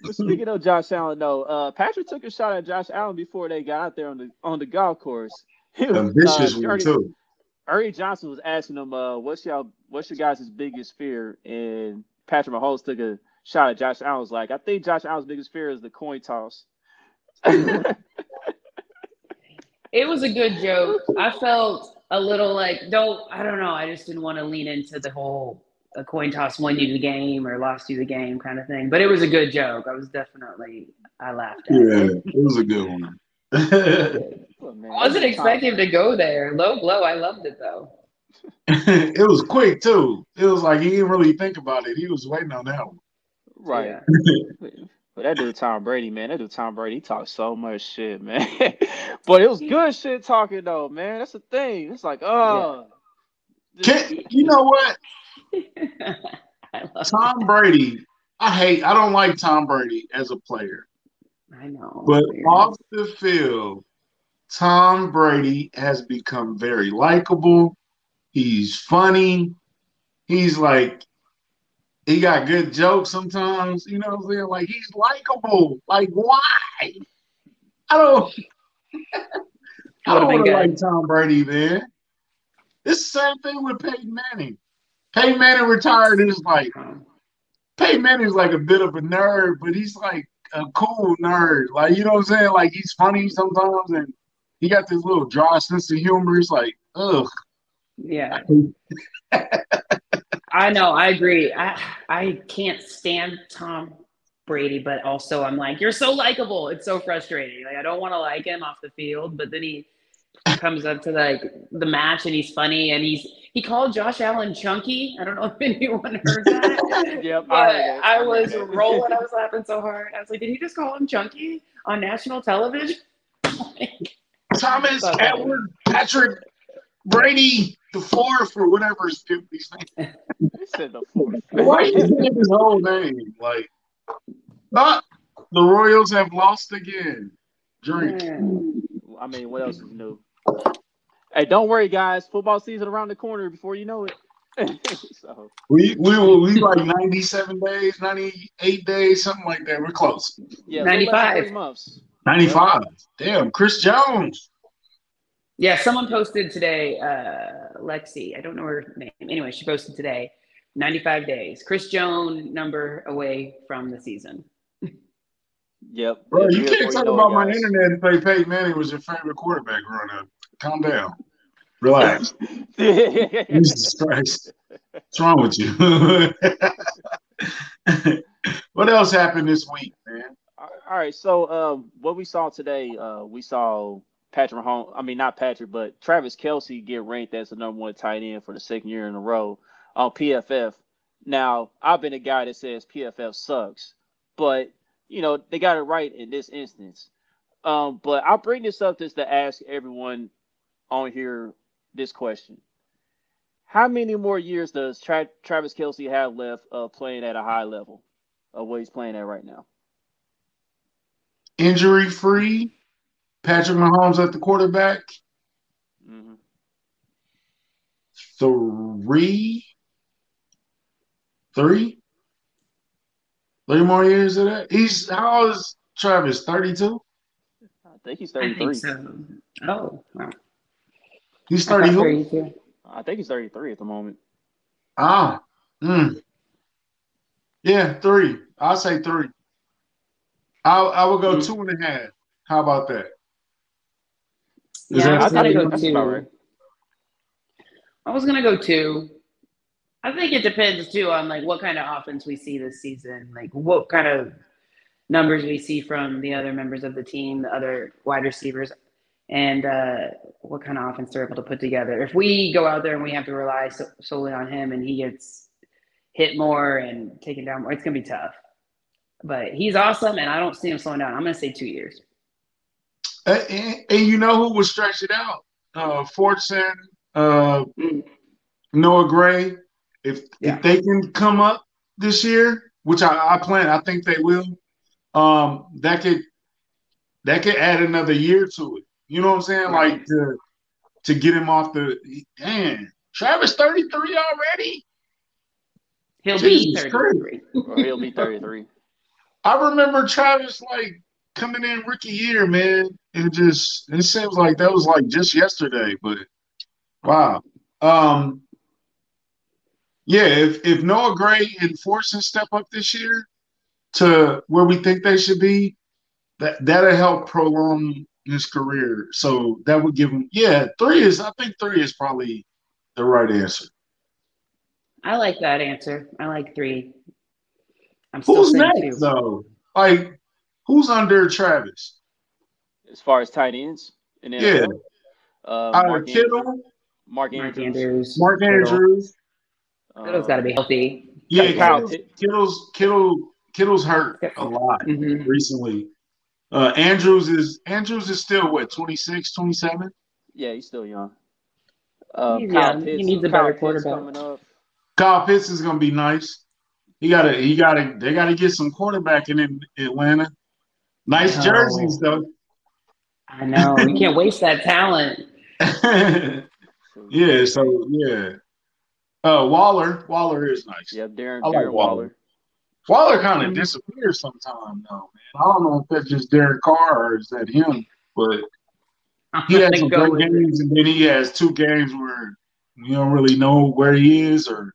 But speaking of Josh Allen, though, uh, Patrick took a shot at Josh Allen before they got out there on the on the golf course. He was, A vicious uh, one Ernie, too. Ernie Johnson was asking him, uh, "What's y'all? What's your guys' biggest fear?" And Patrick Mahomes took a shot at Josh Allen. Was like, "I think Josh Allen's biggest fear is the coin toss." It was a good joke. I felt a little like don't I don't know. I just didn't want to lean into the whole a coin toss won you the game or lost you the game kind of thing. But it was a good joke. I was definitely I laughed at Yeah, it. it was a good one. I wasn't that's the time. expecting him to go there. Low blow. I loved it though. it was quick too. It was like he didn't really think about it. He was waiting on that one. Right. Yeah. But that dude Tom Brady, man, that dude Tom Brady, he talks so much shit, man. but it was good shit talking though, man. That's the thing. It's like, oh, Can, you know what? Tom Brady. I hate. I don't like Tom Brady as a player, I know. but Weird. off the field, Tom Brady has become very likable. He's funny. He's like he got good jokes sometimes. You know what I'm saying? Like he's likable. Like why? I don't. I don't want to like Tom Brady, man. It's the same thing with Peyton Manning. Peyton Manning retired and is like Peyton Manning's like a bit of a nerd, but he's like a cool nerd. Like you know what I'm saying? Like he's funny sometimes, and he got this little dry sense of humor. It's like, ugh. yeah. I know. I agree. I I can't stand Tom Brady, but also I'm like, you're so likable. It's so frustrating. Like I don't want to like him off the field, but then he comes up to like the match and he's funny and he's he called Josh Allen chunky. I don't know if anyone heard that. Yep, I but. I, I was rolling. I was laughing so hard. I was like, did he just call him chunky on national television? Thomas Fuck. Edward Patrick Brady the fourth or whatever his his name. He said the fourth. Why is it his whole name? Like, not the Royals have lost again. Drink. I mean, what else is new? Hey, don't worry, guys. Football season around the corner before you know it. so We we will we like ninety seven days, ninety eight days, something like that. We're close. yeah, a little less than 95. months. Ninety five. Damn, Chris Jones. Yeah, someone posted today, uh, Lexi, I don't know her name. Anyway, she posted today, 95 days. Chris Jones number away from the season. Yep. Bro, you can't talk know it, about my internet and say Peyton Manning was your favorite quarterback growing up. Calm down. Relax. Jesus Christ. What's wrong with you? what else happened this week, man? All right, so um, what we saw today, uh, we saw Patrick Mahomes. I mean, not Patrick, but Travis Kelce get ranked as the number one tight end for the second year in a row on PFF. Now, I've been a guy that says PFF sucks, but you know they got it right in this instance. Um, but I'll bring this up just to ask everyone on here this question: How many more years does Tra- Travis Kelce have left of playing at a high level of what he's playing at right now? Injury free. Patrick Mahomes at the quarterback. hmm Three. Three? Three more years of that? He's how old is Travis? 32? I think he's I 33. think so. Oh, wow. He's I 30 who? 32. I think he's 33 at the moment. Ah. Mm. Yeah, three. I'll say three. I I would go Mm. two and a half. How about that? Is Yeah, that I was gonna go two. right. I was gonna go two. I think it depends too on like what kind of offense we see this season, like what kind of numbers we see from the other members of the team, the other wide receivers, and uh, what kind of offense they're able to put together. If we go out there and we have to rely so- solely on him and he gets hit more and taken down more, it's gonna be tough. But he's awesome, and I don't see him slowing down. I'm gonna say two years. And, and, and you know who will stretch it out? Uh, Fortson, uh, Mm. Noah Gray. If Yeah. if they can come up this year, which I, I plan, I think they will. Um, that could that could add another year to it. You know what I'm saying? Like to to get him off the damn. Travis 33 already. He'll be 33. Or he'll be 33. I remember Travis like coming in rookie year, man. It just it seems like that was like just yesterday, but wow. Um yeah, if if Noah Gray and Fortson step up this year to where we think they should be, that that'll help prolong his career. So that would give him yeah, three is I think three is probably the right answer. I like that answer. I like three. I'm still Who's next two. though? Like who's under Travis? As far as tight ends in the Yeah. NFL, uh, Uh, Mark, Kittle, Andrews, Mark Mark Andrews. Andrews. Mark Andrews. Kittle's got to be healthy. Yeah, Kyle Kittle's, Kittle's Kittle Kittle's hurt a lot hmm recently. Uh, Andrews is Andrews is still what 26, 27? Yeah, he's still young. Uh, He's Kyle young. He Pitts, needs a better quarterback. Kyle Pitts is gonna be nice. He gotta he gotta they gotta get some quarterbacking in Atlanta. Nice No. jerseys though. I know. We can't waste that talent. yeah, so yeah. Uh, Waller, Waller is nice. Yeah, Darren, I like Darren Waller. Waller. Waller kind of Mhm. disappears sometime though, man. I don't know if that's just Derek Carr or is that him, but he has some great it. games, and then he has two games where you don't really know where he is, or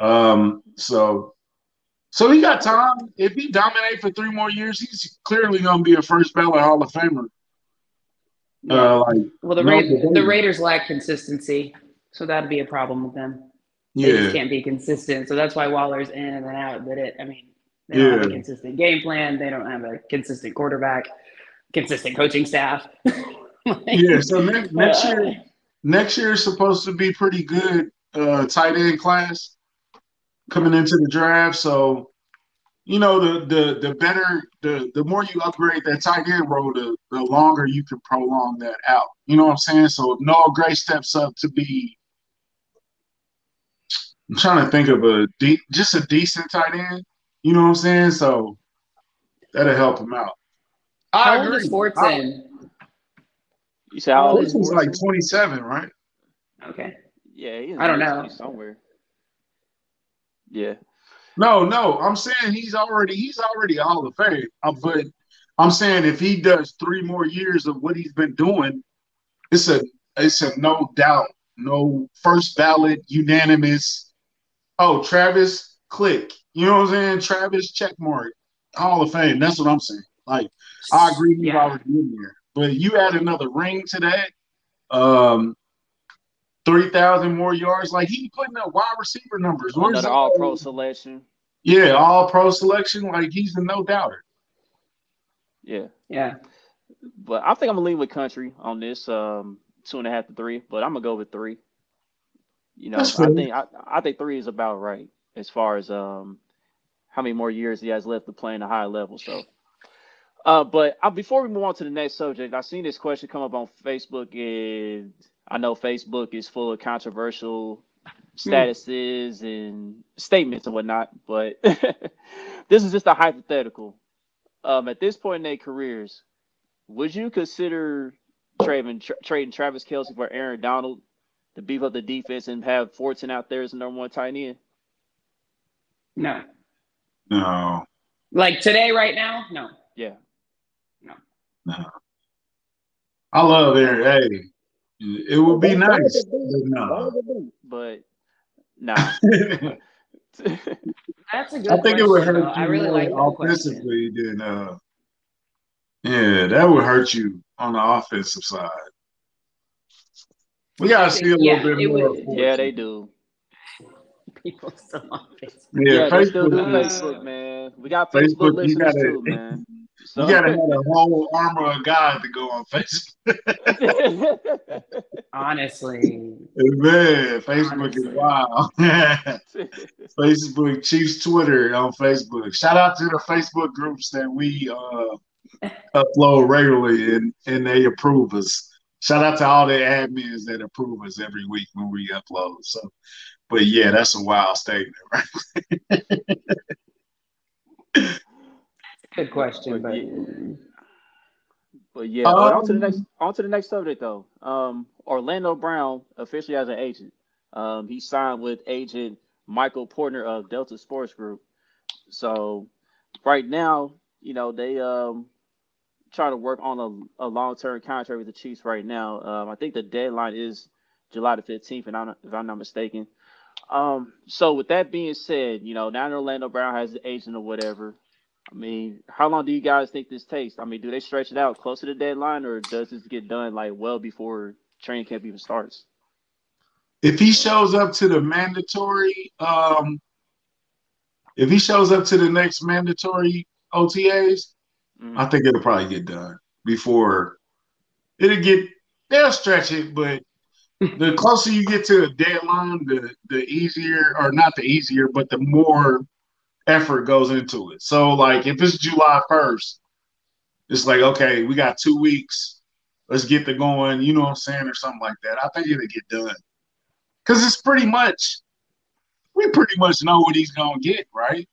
um. So, so he got time. If he dominate for three more years, he's clearly gonna be a first ballot Hall of Famer. Uh, like Well, the, Ra- the Raiders lack consistency, so that'd be a problem with them. They just can't be consistent. So that's why Waller's in and out. But it, I mean, they don't have a consistent game plan. They don't have a consistent quarterback, consistent coaching staff. yeah. So next next year, next year is supposed to be pretty good. Uh, tight end class coming into the draft. So you know the the the better the the more you upgrade that tight end role, the the longer you can prolong that out. You know what I'm saying? So Noah Gray steps up to be. I'm trying to think of a deep, just a decent tight end. You know what I'm saying? So that'll help him out. I how agree. old is Fortson? You say how old is Fortson? like 27, right? Okay. Yeah, I don't know somewhere. Yeah. No, no, I'm saying he's already he's already all of fame. Uh, but I'm saying if he does three more years of what he's been doing, it's a it's a no doubt, no first ballot unanimous. Oh, Travis, click. You know what I'm saying? Travis checkmark, Hall of Fame. That's what I'm saying. Like I agree, he's yeah. already in there. But you add another ring to that, um, three thousand more yards. Like he putting up wide receiver numbers. Where's Another all pro selection. Yeah, all pro selection. Like he's a no doubter. Yeah. Yeah. But I think I'm gonna lean with country on this. Um, two and a half to three, but I'm gonna go with three. You know, I think I, I think three is about right as far as um how many more years he has left to play in a high level. So uh, but uh, before we move on to the next subject, I've seen this question come up on Facebook, and I know Facebook is full of controversial statuses hmm. and statements and whatnot. But this is just a hypothetical. Um, at this point in their careers, would you consider trading tra- trading Travis Kelce for Aaron Donald to beef up the defense and have Fortson out there as the number one tight end? No. No. Like today, right now, no. Yeah. No. No. I love Aaron. Hey, it would be nice. But no. But nah. That's a good. I think question, it would hurt though. you I really like offensively than uh. Yeah, that would hurt you on the offensive side. We gotta see a little yeah, bit more. Yeah, they do. People still on Facebook. Yeah, yeah Facebook, still do Facebook, man. We got Facebook, Facebook listeners gotta, too, man. So, you gotta have a whole armor of God to go on Facebook. Honestly, man, Facebook Honestly. is wild. Facebook Chiefs Twitter on Facebook. Shout out to the Facebook groups that we uh, upload regularly and and they approve us. Shout out to all the admins that approve us every week when we upload. So, but yeah, that's a wild statement, right? Good question, but, but yeah. Um, on to the next on to the next subject though. Um, Orlando Brown officially has an agent. Um, he signed with agent Michael Porter of Delta Sports Group. So right now, you know, they um trying to work on a, a long term contract with the Chiefs right now. Um, I think the deadline is July the 15th, and I'm, if I'm not mistaken. Um, so with that being said, you know, now Orlando Brown has the agent or whatever. I mean, how long do you guys think this takes? I mean, do they stretch it out close to the deadline, or does this get done like well before training camp even starts? If he shows up to the mandatory, um, if he shows up to the next mandatory OTAs, mm-hmm. I think it'll probably get done before it'll get. They'll stretch it, but the closer you get to a deadline, the the easier, or not the easier, but the more effort goes into it. So like if it's July 1st, it's like, okay, we got two weeks. Let's get the going, you know what I'm saying, or something like that. I think it'll get done. Cause it's pretty much we pretty much know what he's gonna get, right?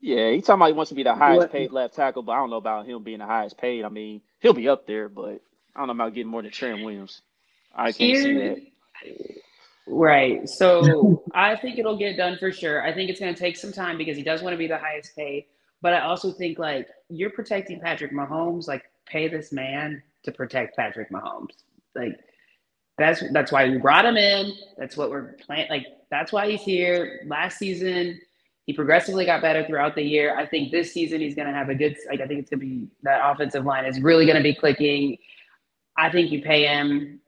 Yeah, he's talking about he wants to be the highest paid left tackle, but I don't know about him being the highest paid. I mean, he'll be up there, but I don't know about getting more than Trent Williams. I can't Here, see that. Right. So I think it'll get done for sure. I think it's going to take some time because he does want to be the highest paid. But I also think like you're protecting Patrick Mahomes, like pay this man to protect Patrick Mahomes. Like that's that's why we brought him in. That's what we're playing. Like that's why he's here. Last season, he progressively got better throughout the year. I think this season he's going to have a good. Like I think it's going to be that offensive line is really going to be clicking. I think you pay him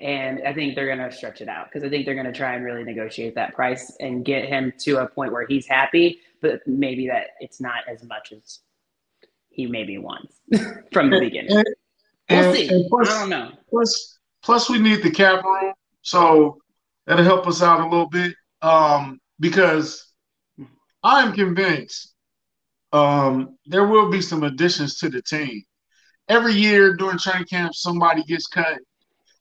and I think they're going to stretch it out because I think they're going to try and really negotiate that price and get him to a point where he's happy, but maybe that it's not as much as he maybe wants from the beginning. And, We'll And- see. and plus- I don't know. Plus, plus we need the cap room, so that'll help us out a little bit. Um, because I'm convinced um, there will be some additions to the team. Every year during training camp, somebody gets cut,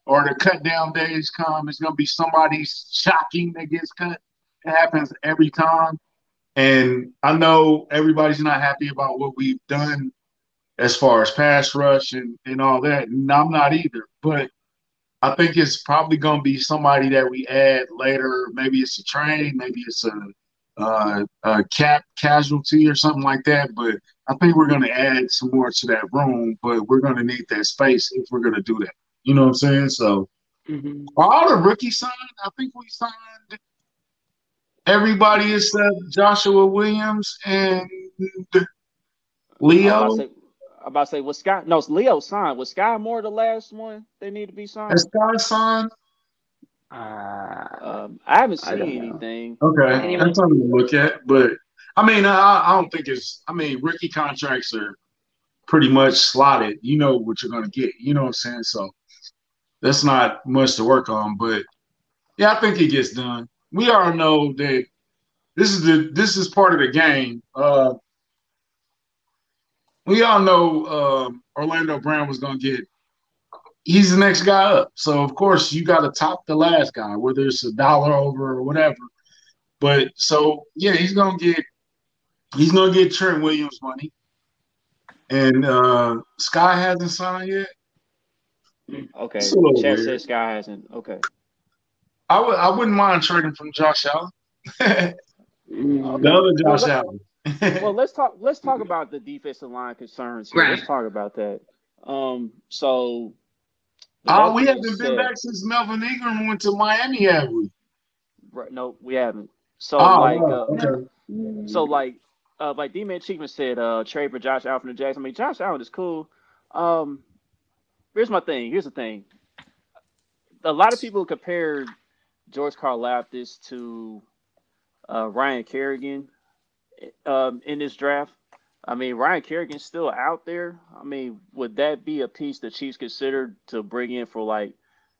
or the cut down days come. It's going to be somebody shocking that gets cut. It happens every time, and I know everybody's not happy about what we've done as far as pass rush and, and all that. And I'm not either. But I think it's probably going to be somebody that we add later. Maybe it's a trade, maybe it's a, uh, a cap casualty or something like that. But I think we're going to add some more to that room. But we're going to need that space if we're going to do that. You know what I'm saying? So Mhm. all the rookies signed. I think we signed everybody except Joshua Williams and Leo. about to say, I'm about to say was Sky no it's Leo signed. Was Sky Moore the last one they need to be signed? Has Scott signed? Uh, Um, I haven't seen don't know. anything. Okay, Anyone- that's something to look at. But I mean, I, I don't think it's. I mean, rookie contracts are pretty much slotted. You know what you're going to get. You know what I'm saying? So that's not much to work on. But yeah, I think it gets done. We all know that this is the this is part of the game. Uh, we all know um, Orlando Brown was going to get. He's the next guy up, so of course you got to top the last guy, whether it's a dollar over or whatever. But so yeah, he's gonna get he's gonna get Trent Williams money. And uh Sky hasn't signed yet. Okay, It's a little Chad said Sky hasn't. Okay, I would I wouldn't mind trading from Josh Allen. the other Josh Well, Allen. well let's talk. Let's talk about the defensive line concerns. Here. Right. Let's talk about that. Um, so Oh, we haven't been said- back since Melvin Ingram went to Miami, have we? Right, no, we haven't. So Oh, like, uh, okay. so like, uh, like D-Man Cheekman said, uh, trade for Josh Allen the Jags. I mean, Josh Allen is cool. Um, here's my thing. Here's the thing. A lot of people compare George Karlaftis to uh, Ryan Kerrigan um, in this draft. I mean, Ryan Kerrigan's still out there. I mean, would that be a piece the Chiefs considered to bring in for like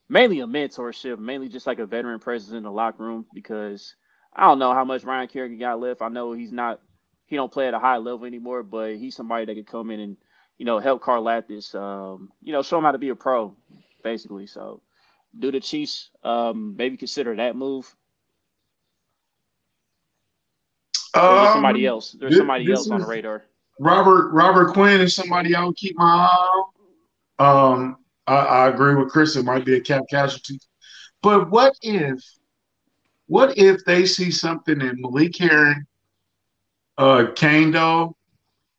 mainly a mentorship, mainly just like a veteran presence in the locker room? Because I don't know how much Ryan Kerrigan got left. I know he's not, he don't play at a high level anymore, but he's somebody that could come in and you know help Karlaftis, um, you know, show him how to be a pro, basically. So, do the Chiefs um, maybe consider that move? Or is somebody Um, else? There's somebody else on the radar. Robert Robert Quinn is somebody I would keep my eye on. Um, I, I agree with Chris. It might be a cap casualty, but what if, what if they see something in Malik Herring, uh, Kaindoh,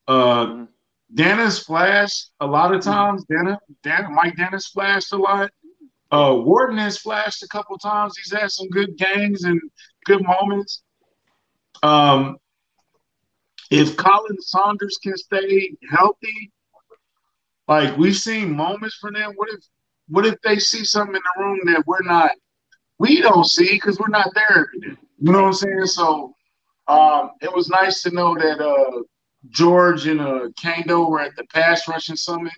uh, Mhm. Dennis flashed a lot of times. Dennis, Dan, Mike Dennis flashed a lot. Uh, Wharton has flashed a couple times. He's had some good games and good moments. Um, if Khalen Saunders can stay healthy, like we've seen moments from them. What if, what if they see something in the room that we're not, we don't see because we're not there every day. You know what I'm saying? So, um, it was nice to know that uh, George and uh, Kaindoh were at the pass rushing summit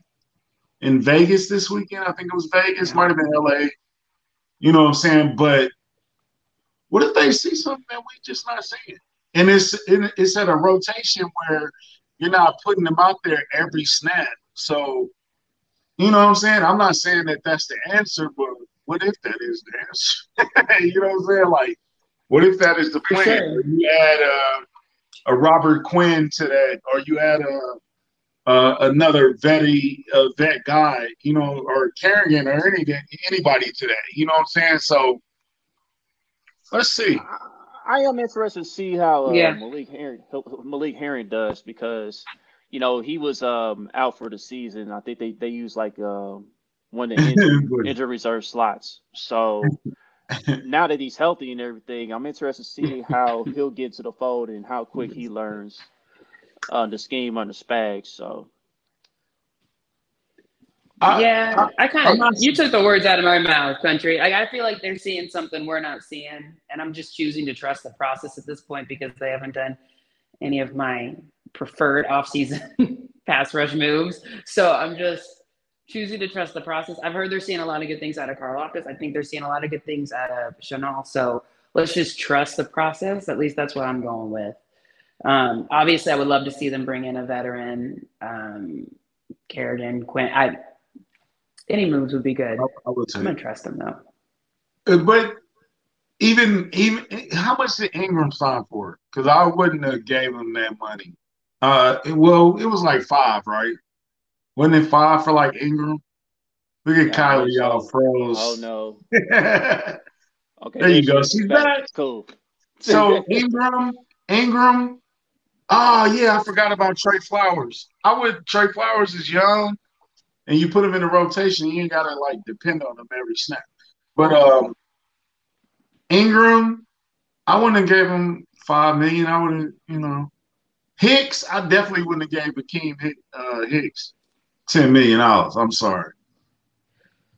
in Vegas this weekend. I think it was Vegas, might have been LA. You know what I'm saying? But what if they see something that we just not seeing? And it's it- it's at a rotation where you're not putting them out there every snap. So, you know what I'm saying? I'm not saying that that's the answer, but what if that is the answer? you know what I'm saying? Like, what if that is the plan? sure. You add uh, a Robert Quinn to that, or you add a, uh, another vetty, uh, vet guy, you know, or Kerrigan or any, anybody to that. You know what I'm saying? So let's see. I- I am interested to see how uh, Yeah. Malik Herring Malik Herring does because you know he was um, out for the season. I think they they use like um, one of the injury, injury reserve slots. So now that he's healthy and everything, I'm interested to see how he'll get to the fold and how quick he learns uh, the scheme under Spags. So I- yeah, I, kind I'm of you took the words out of my mouth, country. Like I feel like they're seeing something we're not seeing, and I'm just choosing to trust the process at this point because they haven't done any of my preferred offseason pass rush moves. So I'm just choosing to trust the process. I've heard they're seeing a lot of good things out of Karlaftis. I think they're seeing a lot of good things out of Chanel. So let's just trust the process. At least that's what I'm going with. Um, obviously, I would love to see them bring in a veteran, um, Kerrigan, Quinn. I, any moves would be good. I, I would I'm gonna trust them though. Uh, but even even how much did Ingram sign for? Because I wouldn't have gave him that money. Uh, well, it was like five, right? Wasn't it five for like Ingram? Look at yeah, Kylie, y'all froze. Oh no. okay, there you go. She's back. back. Cool. So Ingram, Ingram. Oh yeah, I forgot about Trey Flowers. I would Trey Flowers is young, and you put him in the rotation. You ain't gotta like depend on him every snap. But um, Ingram, I wouldn't have gave him five million. I would have, you know, Hicks. I definitely wouldn't have gave Akiem uh, Hicks ten million dollars. I'm sorry.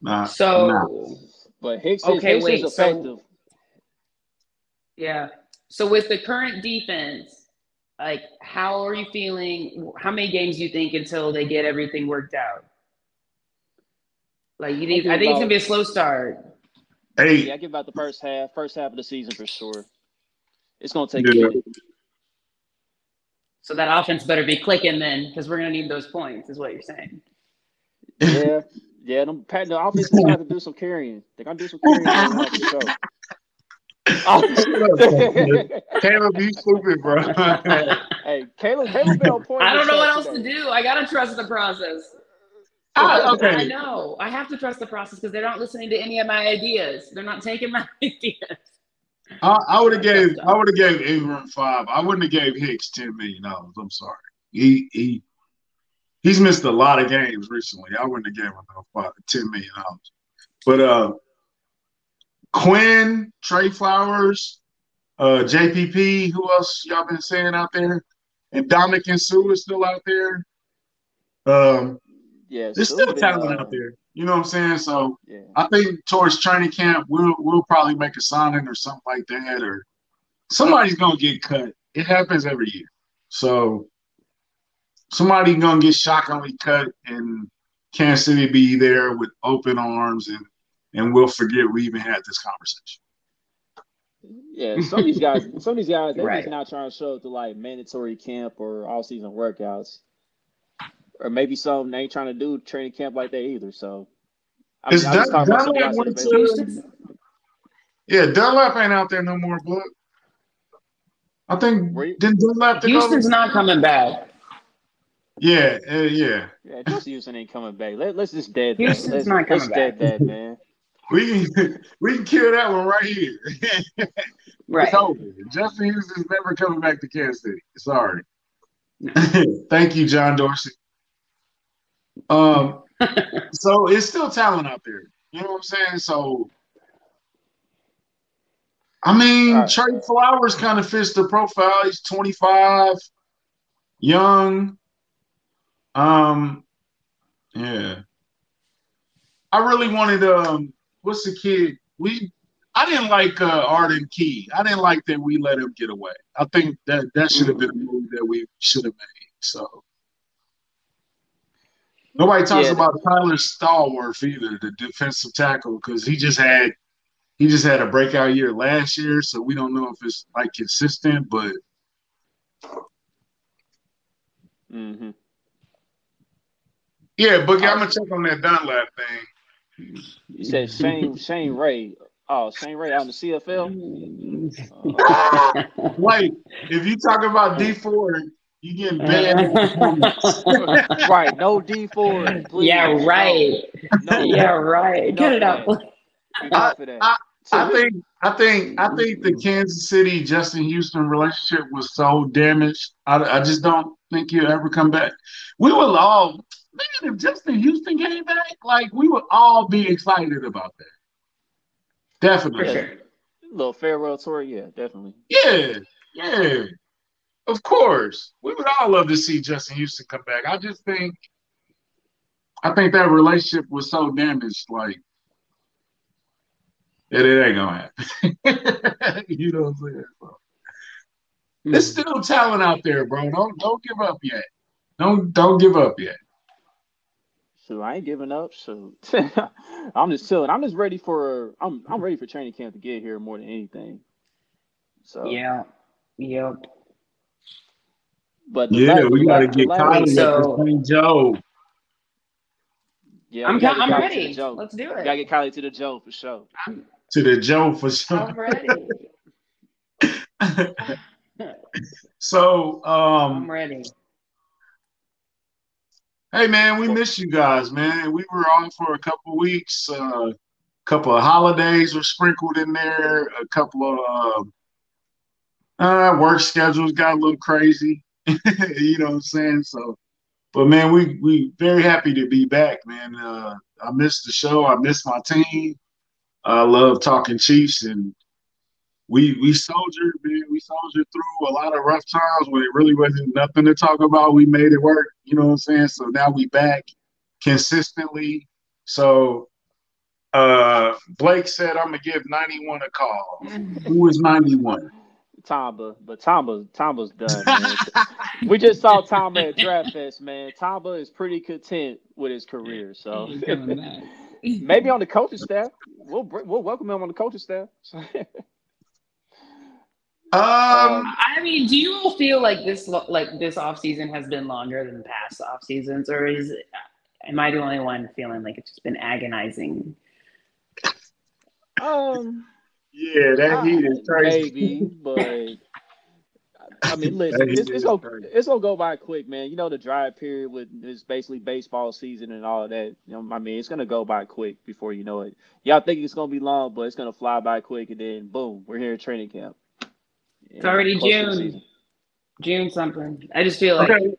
Nah, so, nah. but Hicks, okay, Hicks wait, is effective. So, yeah. So with the current defense, like, how are you feeling? How many games do you think until they get everything worked out? Like, you think? I think it's gonna be a slow start. Hey, yeah, I give about the first half, first half of the season for sure. It's gonna take. Yeah. So that offense better be clicking then, because we're gonna need those points, is what you're saying. Yeah, yeah. Them, the offense gonna have to do some carrying. They're gonna do some carrying. Caleb, you stupid, bro. hey, Caleb, Caleb been on point. I don't know what else today. to do. I gotta trust the process. Ah, okay. I know. I have to trust the process because they're not listening to any of my ideas. They're not taking my ideas. I, I would have gave I would have gave Ingram five. I wouldn't have gave Hicks ten million dollars. I'm sorry. He he he's missed a lot of games recently. I wouldn't have gave him no five, ten million dollars. But uh Quinn, Trey Flowers, uh JPP, who else y'all been saying out there? And Ndamukong Suh is still out there. Um yeah, there's still talent uh, out there. You know what I'm saying? So yeah. I think towards training camp, we'll we'll probably make a signing or something like that, or somebody's gonna get cut. It happens every year. So somebody gonna get shockingly cut, and Kansas City be there with open arms, and and we'll forget we even had this conversation. Yeah, some of these guys, some of these guys, they're right. just not trying to show up to like mandatory camp or all season workouts or maybe some they ain't trying to do training camp like that either. So I mean, is Dun- Dunlap went to, Yeah, Dunlap ain't out there no more, but I think didn't Dunlap Houston's not coming back. Yeah, uh, yeah. Yeah, just Houston ain't coming back. Let, us just dead that. Houston's let's, not coming let's back. dead that, man. We can we can kill that one right here. right. Justin Houston's never coming back to Kansas City. Sorry. No. Thank you, John Dorsey. Um, so it's still talent out there. You know what I'm saying? So, I mean, right. Trey Flowers kind of fits the profile. He's 25, young. Um, yeah. I really wanted um, what's the kid? We I didn't like uh, Arden Key. I didn't like that we let him get away. I think that that should have been a move that we should have made. So Nobody talks yeah. about Taylor Stallworth either, the defensive tackle, because he just had he just had a breakout year last year, so we don't know if it's like consistent, but mm-hmm. yeah, Boogie, I'm gonna check on that Dunlap thing. You said Shane Shane Ray. Oh, Shane Ray out in the CFL. Uh, like if you talk about D four you getting uh, bad. right. No D four. Yeah, right. No. Yeah, right. Get it up. I, I, I think I think I think the Kansas City Justin Houston relationship was so damaged. I, I just don't think he'll ever come back. We will all man if Justin Houston came back, like we would all be excited about that. Definitely. For sure. A little farewell tour, yeah, definitely. Yeah, yeah. Of course, we would all love to see Justin Houston come back. I just think, I think that relationship was so damaged, like that it ain't gonna happen. you know what I'm saying? So, mm-hmm. There's still talent out there, bro. Don't don't give up yet. Don't don't give up yet. So I ain't giving up. So I'm just chilling. I'm just ready for I'm I'm ready for training camp to get here more than anything. So yeah, yep. But yeah, we got to get Kylie so, to St. Joe. Yeah, I'm, I'm ready. Let's do it. We gotta get Kylie to the Joe for sure. I'm, to the Joe for sure. I'm ready. so um I'm ready. Hey man, we miss you guys, man. We were on for a couple weeks. A uh, couple of holidays were sprinkled in there. A couple of uh, uh, work schedules got a little crazy. you know what I'm saying? So, but man, we we very happy to be back, man. Uh, I missed the show. I miss my team. I love talking Chiefs, and we we soldiered, man. We soldiered through a lot of rough times when it really wasn't nothing to talk about. We made it work. You know what I'm saying? So now we back consistently. So uh Blake said I'm gonna give 91 a call. Who is 91? Tamba, but Tamba, Tamba's done. Man. we just saw Tamba at Draft Fest, man. Tamba is pretty content with his career, so maybe on the coaching staff, we'll we'll welcome him on the coaching staff. Um, I mean, do you all feel like this like this off season has been longer than past off seasons, or is am I the only one feeling like it's just been agonizing? Um, yeah, that heat is crazy. Maybe, but I mean, listen, it's, it's gonna it's gonna go by quick, man. You know, the dry period with is basically baseball season and all that. You know, I mean, it's gonna go by quick before you know it. Y'all think it's gonna be long, but it's gonna fly by quick, and then boom, we're here at training camp. It's already June. June something. I just feel like. Okay.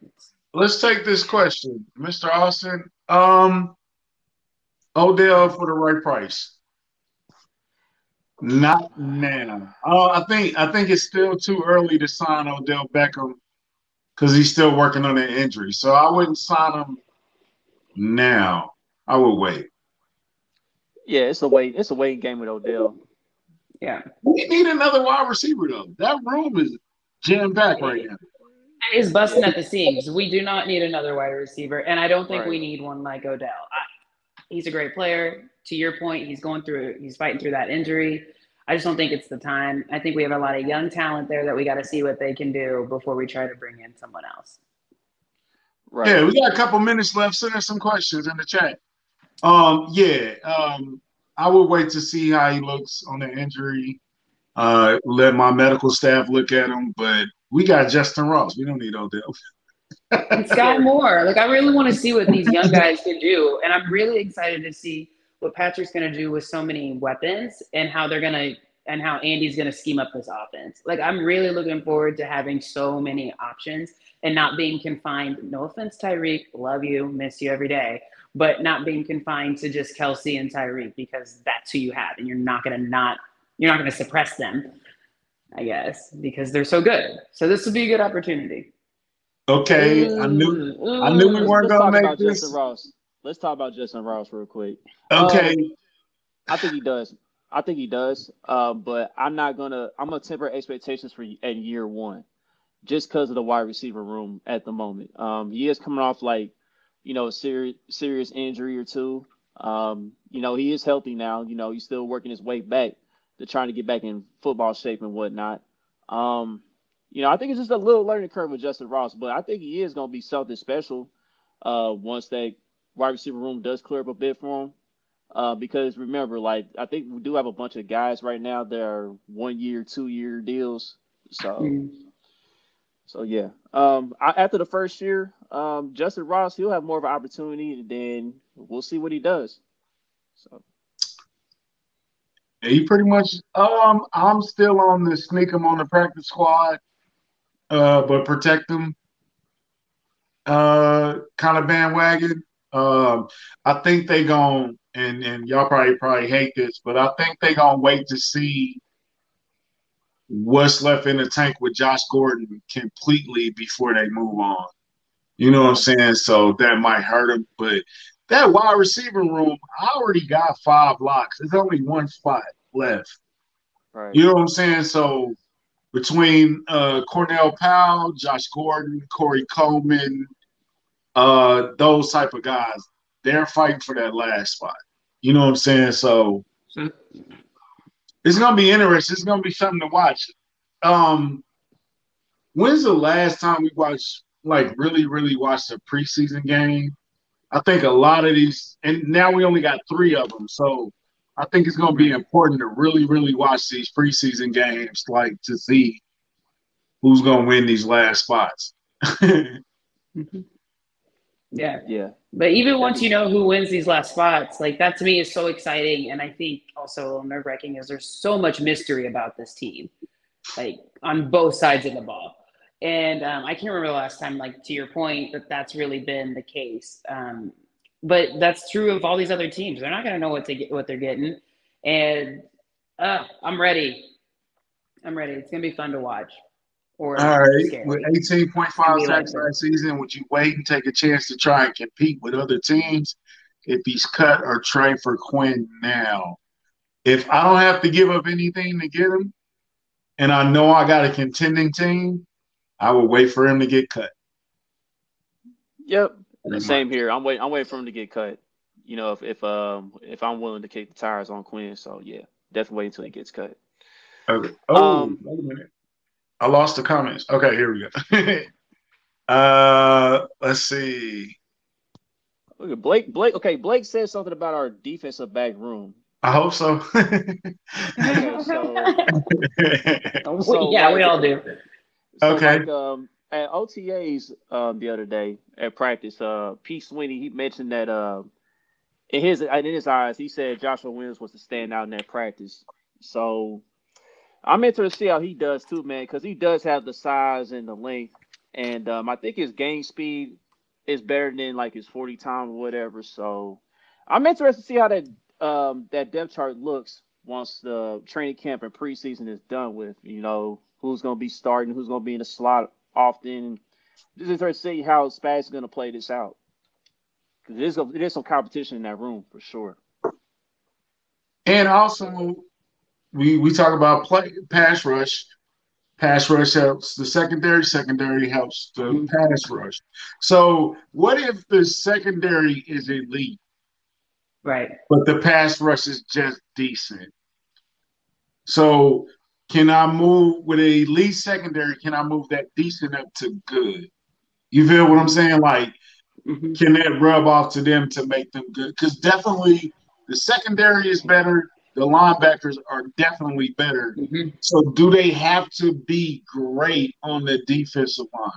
Let's take this question, Mr. Austin. Um, Odell for the right price. Not now. Uh, I think I think it's still too early to sign Odell Beckham because he's still working on an injury. So I wouldn't sign him now. I would wait. Yeah, it's a wait. It's a waiting game with Odell. Yeah. We need another wide receiver though. That room is jammed back right now. Is busting at the seams. We do not need another wide receiver, and I don't think right. we need one like Odell. I, he's a great player. To your point, he's going through. He's fighting through that injury. I just don't think it's the time. I think we have a lot of young talent there that we got to see what they can do before we try to bring in someone else. Right. Yeah, we got a couple minutes left. Send us some questions in the chat. Um, yeah, um, I would wait to see how he looks on the injury. Uh, let my medical staff look at him, but we got Justyn Ross. We don't need Odell. and Sky Moore. Like I really want to see what these young guys can do, and I'm really excited to see what Patrick's going to do with so many weapons and how they're going to and how Andy's going to scheme up this offense. Like I'm really looking forward to having so many options and not being confined. No offense, Tyreek, love you, miss you every day, but not being confined to just Kelce and Tyreek because that's who you have, and you're not gonna not you're not gonna suppress them, I guess, because they're so good. So this would be a good opportunity. Okay, I knew I knew we weren't gonna make this. Justyn Ross. Let's talk about Justyn Ross real quick. Okay, um, I think he does. I think he does. Uh, but I'm not gonna. I'm gonna temper expectations for at year one, just because of the wide receiver room at the moment. Um, he is coming off like you know, serious serious injury or two. Um, you know, he is healthy now. You know, he's still working his way back to trying to get back in football shape and whatnot. Um, you know, I think it's just a little learning curve with Justyn Ross, but I think he is going to be something special uh, once that wide receiver room does clear up a bit for him. Uh, because remember, like I think we do have a bunch of guys right now that are one year, two year deals. So. So yeah, um, I, after the first year, um, Justyn Ross he'll have more of an opportunity. And then we'll see what he does. So yeah, he pretty much. Um, I'm still on the sneak him on the practice squad, uh, but protect him. Uh, kind of bandwagon. Um, I think they gon' and and y'all probably probably hate this, but I think they gonna wait to see what's left in the tank with Josh Gordon completely before they move on. You know what I'm saying? So that might hurt him. But that wide receiver room, I already got five locks. There's only one spot left. Right. You know what I'm saying? So between uh, Cornell Powell, Josh Gordon, Corey Coleman, uh, those type of guys, they're fighting for that last spot. You know what I'm saying? So it's gonna be interesting. It's gonna be something to watch. Um, when's the last time we watched like really, really watched a preseason game? I think a lot of these, and now we only got three of them, so I think it's gonna be important to really, really watch these preseason games, like to see who's gonna win these last spots. mm-hmm. Yeah. Yeah. But even once you know who wins these last spots, like that to me is so exciting. And I think also a little nerve wracking is there's so much mystery about this team, like on both sides of the ball. And um, I can't remember the last time, like to your point, that that's really been the case. Um, but that's true of all these other teams. They're not going to know what to get, what they're getting. And uh, I'm ready. I'm ready. It's going to be fun to watch. Or All right, with 18.5 sacks last season, would you wait and take a chance to try and compete with other teams if he's cut or trade for Quinn now? If I don't have to give up anything to get him, and I know I got a contending team, I will wait for him to get cut. Yep, the same here. I'm waiting. I'm waiting for him to get cut. You know, if if um if I'm willing to kick the tires on Quinn, so yeah, definitely wait until he gets cut. Okay. Oh, um, wait a minute. I lost the comments. Okay, here we go. uh, let's see. Look at Blake. Blake. Okay, Blake said something about our defensive back room. I hope so. yeah, so, so yeah like, we all do. So okay. Like, um, at OTAs um, the other day at practice, uh, Pete Sweeney he mentioned that uh, in his in his eyes, he said Joshua Williams was to stand out in that practice. So I'm interested to see how he does too, man, because he does have the size and the length, and um, I think his game speed is better than like his 40 time or whatever. So I'm interested to see how that um, that depth chart looks once the training camp and preseason is done with. You know who's going to be starting, who's going to be in the slot often. Just interested to see how Spags is going to play this out because there's there's some competition in that room for sure. And also, we we talk about play pass rush. Pass rush helps the secondary. Secondary helps the mm-hmm. pass rush. So, what if the secondary is elite, right? But the pass rush is just decent. So, can I move with a elite secondary? Can I move that decent up to good? You feel what I'm saying? Like, mm-hmm. can that rub off to them to make them good? Because definitely the secondary is better the linebackers are definitely better. Mm-hmm. So do they have to be great on the defensive line?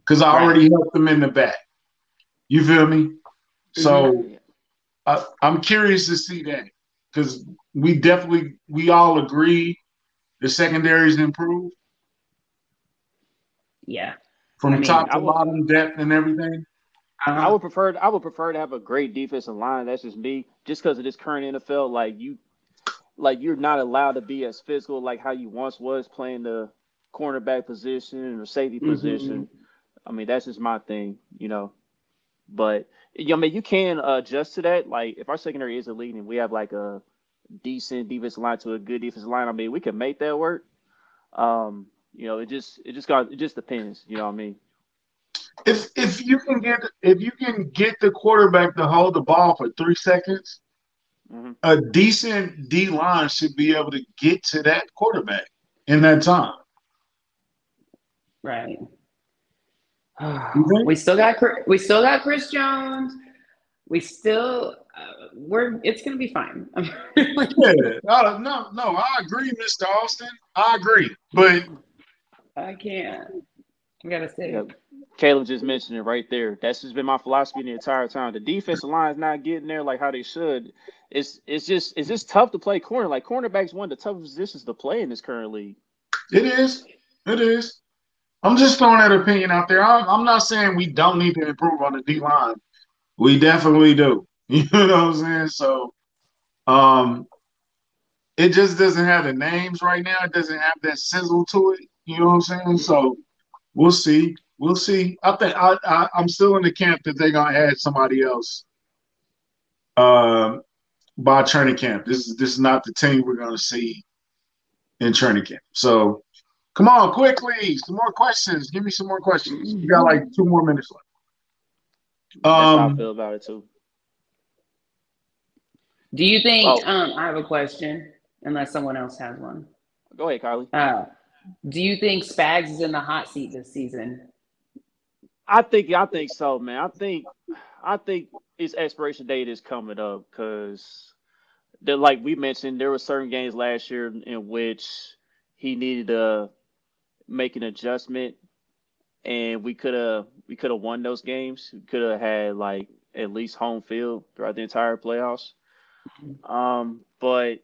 Because I right. already helped them in the back. You feel me? Mm-hmm. So I, I'm curious to see that because we definitely we all agree the secondaries improved. Yeah. From I mean, top to would, bottom, depth and everything. I would prefer I would prefer to have a great defensive line. That's just me. Just because of this current NFL, like you, like you're not allowed to be as physical like how you once was playing the cornerback position or safety mm-hmm. position. I mean, that's just my thing, you know. But you know, I mean, you can adjust to that. Like if our secondary is elite and we have like a decent defensive line to a good defensive line, I mean, we can make that work. Um, you know, it just it just got it just depends. You know what I mean? If if you can get if you can get the quarterback to hold the ball for three seconds, mm-hmm. a decent D line should be able to get to that quarterback in that time. Right. we still got we still got Chris Jones. We still uh, we're it's gonna be fine. yeah, no, no, no. I agree, Mr. Austin. I agree, but I can't. I gotta say. Yep. Caleb just mentioned it right there. That's just been my philosophy the entire time. The defensive line is not getting there like how they should. It's it's just it's just tough to play corner. Like cornerback's one of the toughest positions to play in this current league. It is. It is. I'm just throwing that opinion out there. I'm not saying we don't need to improve on the D line. We definitely do. You know what I'm saying? So, um, it just doesn't have the names right now. It doesn't have that sizzle to it. You know what I'm saying? So, we'll see we'll see. I think I, I am still in the camp that they're gonna add somebody else. Uh, by training camp. This is this is not the team we're gonna see in training camp. So come on, quickly, some more questions. Give me some more questions. You got like two more minutes left. Um, That's how I feel about it too. Do you think? Oh. Um, I have a question. Unless someone else has one. Go ahead, Carly. Uh, do you think Spags is in the hot seat this season? I think I think so, man. I think I think his expiration date is coming up because, like we mentioned, there were certain games last year in which he needed to make an adjustment, and we could have we could have won those games. We could have had like at least home field throughout the entire playoffs. Um, but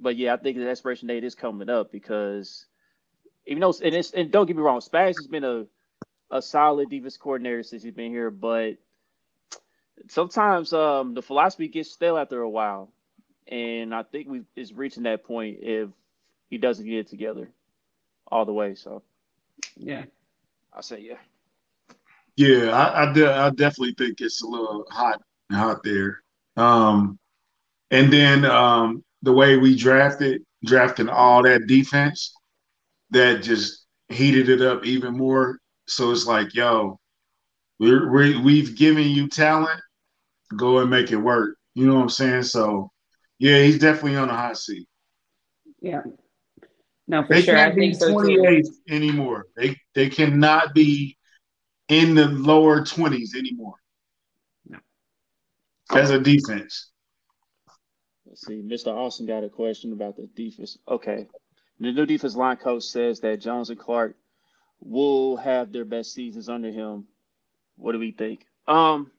but yeah, I think the expiration date is coming up because even though and it's and don't get me wrong, Spags has been a a solid defense coordinator since he's been here, but sometimes um, the philosophy gets stale after a while, and I think we is reaching that point if he doesn't get it together all the way. So yeah, I say yeah. Yeah, I I, de- I definitely think it's a little hot hot there. Um, and then um, the way we drafted, drafting all that defense, that just heated it up even more. So it's like, yo, we're, we we've given you talent, go and make it work. You know what I'm saying? So, yeah, he's definitely on the hot seat. Yeah. No, for they sure. Can't I be 28 so anymore. They they cannot be in the lower 20s anymore. No. As a defense. Let's see. Mr. Austin got a question about the defense. Okay. The new defense line coach says that Jones and Clark will have their best seasons under him. What do we think? Um,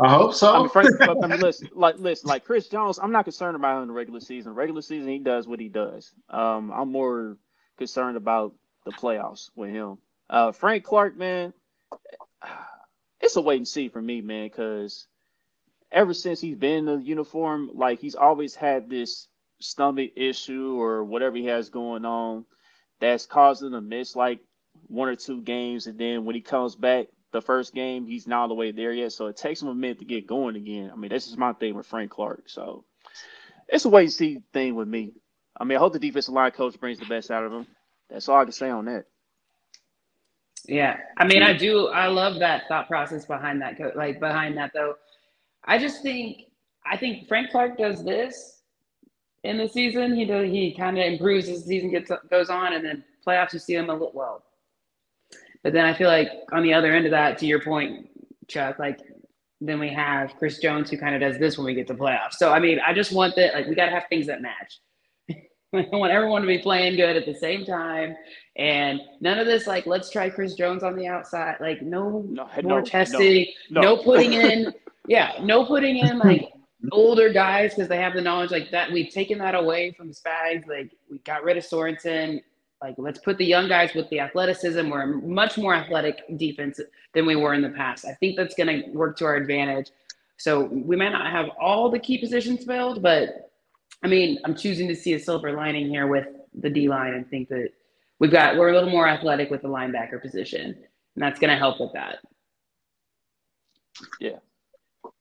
I hope so. I mean, Frank, I mean, listen, like, listen, like Chris Jones, I'm not concerned about him in the regular season. Regular season, he does what he does. Um, I'm more concerned about the playoffs with him. Uh, Frank Clark, man, it's a wait and see for me, man, because ever since he's been in the uniform, like he's always had this stomach issue or whatever he has going on that's causing him to miss like one or two games, and then when he comes back, the first game, he's not all the way there yet. So it takes him a minute to get going again. I mean, that's just my thing with Frank Clark. So it's a wait and see thing with me. I mean, I hope the defensive line coach brings the best out of him. That's all I can say on that. Yeah, I mean, I do. I love that thought process behind that. Like behind that, though, I just think I think Frank Clark does this in the season. He does. He kind of improves as the season gets goes on, and then playoffs you see him a little well. But then I feel like on the other end of that, to your point, Chuck, like then we have Chris Jones who kind of does this when we get to playoffs. So I mean, I just want that like we got to have things that match. I want everyone to be playing good at the same time, and none of this like let's try Chris Jones on the outside. Like no, no more no, testing, no, no. no putting in, yeah, no putting in like older guys because they have the knowledge like that. We've taken that away from Spags. Like we got rid of Sorensen. Like, let's put the young guys with the athleticism. We're a much more athletic defense than we were in the past. I think that's going to work to our advantage. So we might not have all the key positions filled, but I mean, I'm choosing to see a silver lining here with the D line and think that we've got we're a little more athletic with the linebacker position, and that's going to help with that. Yeah,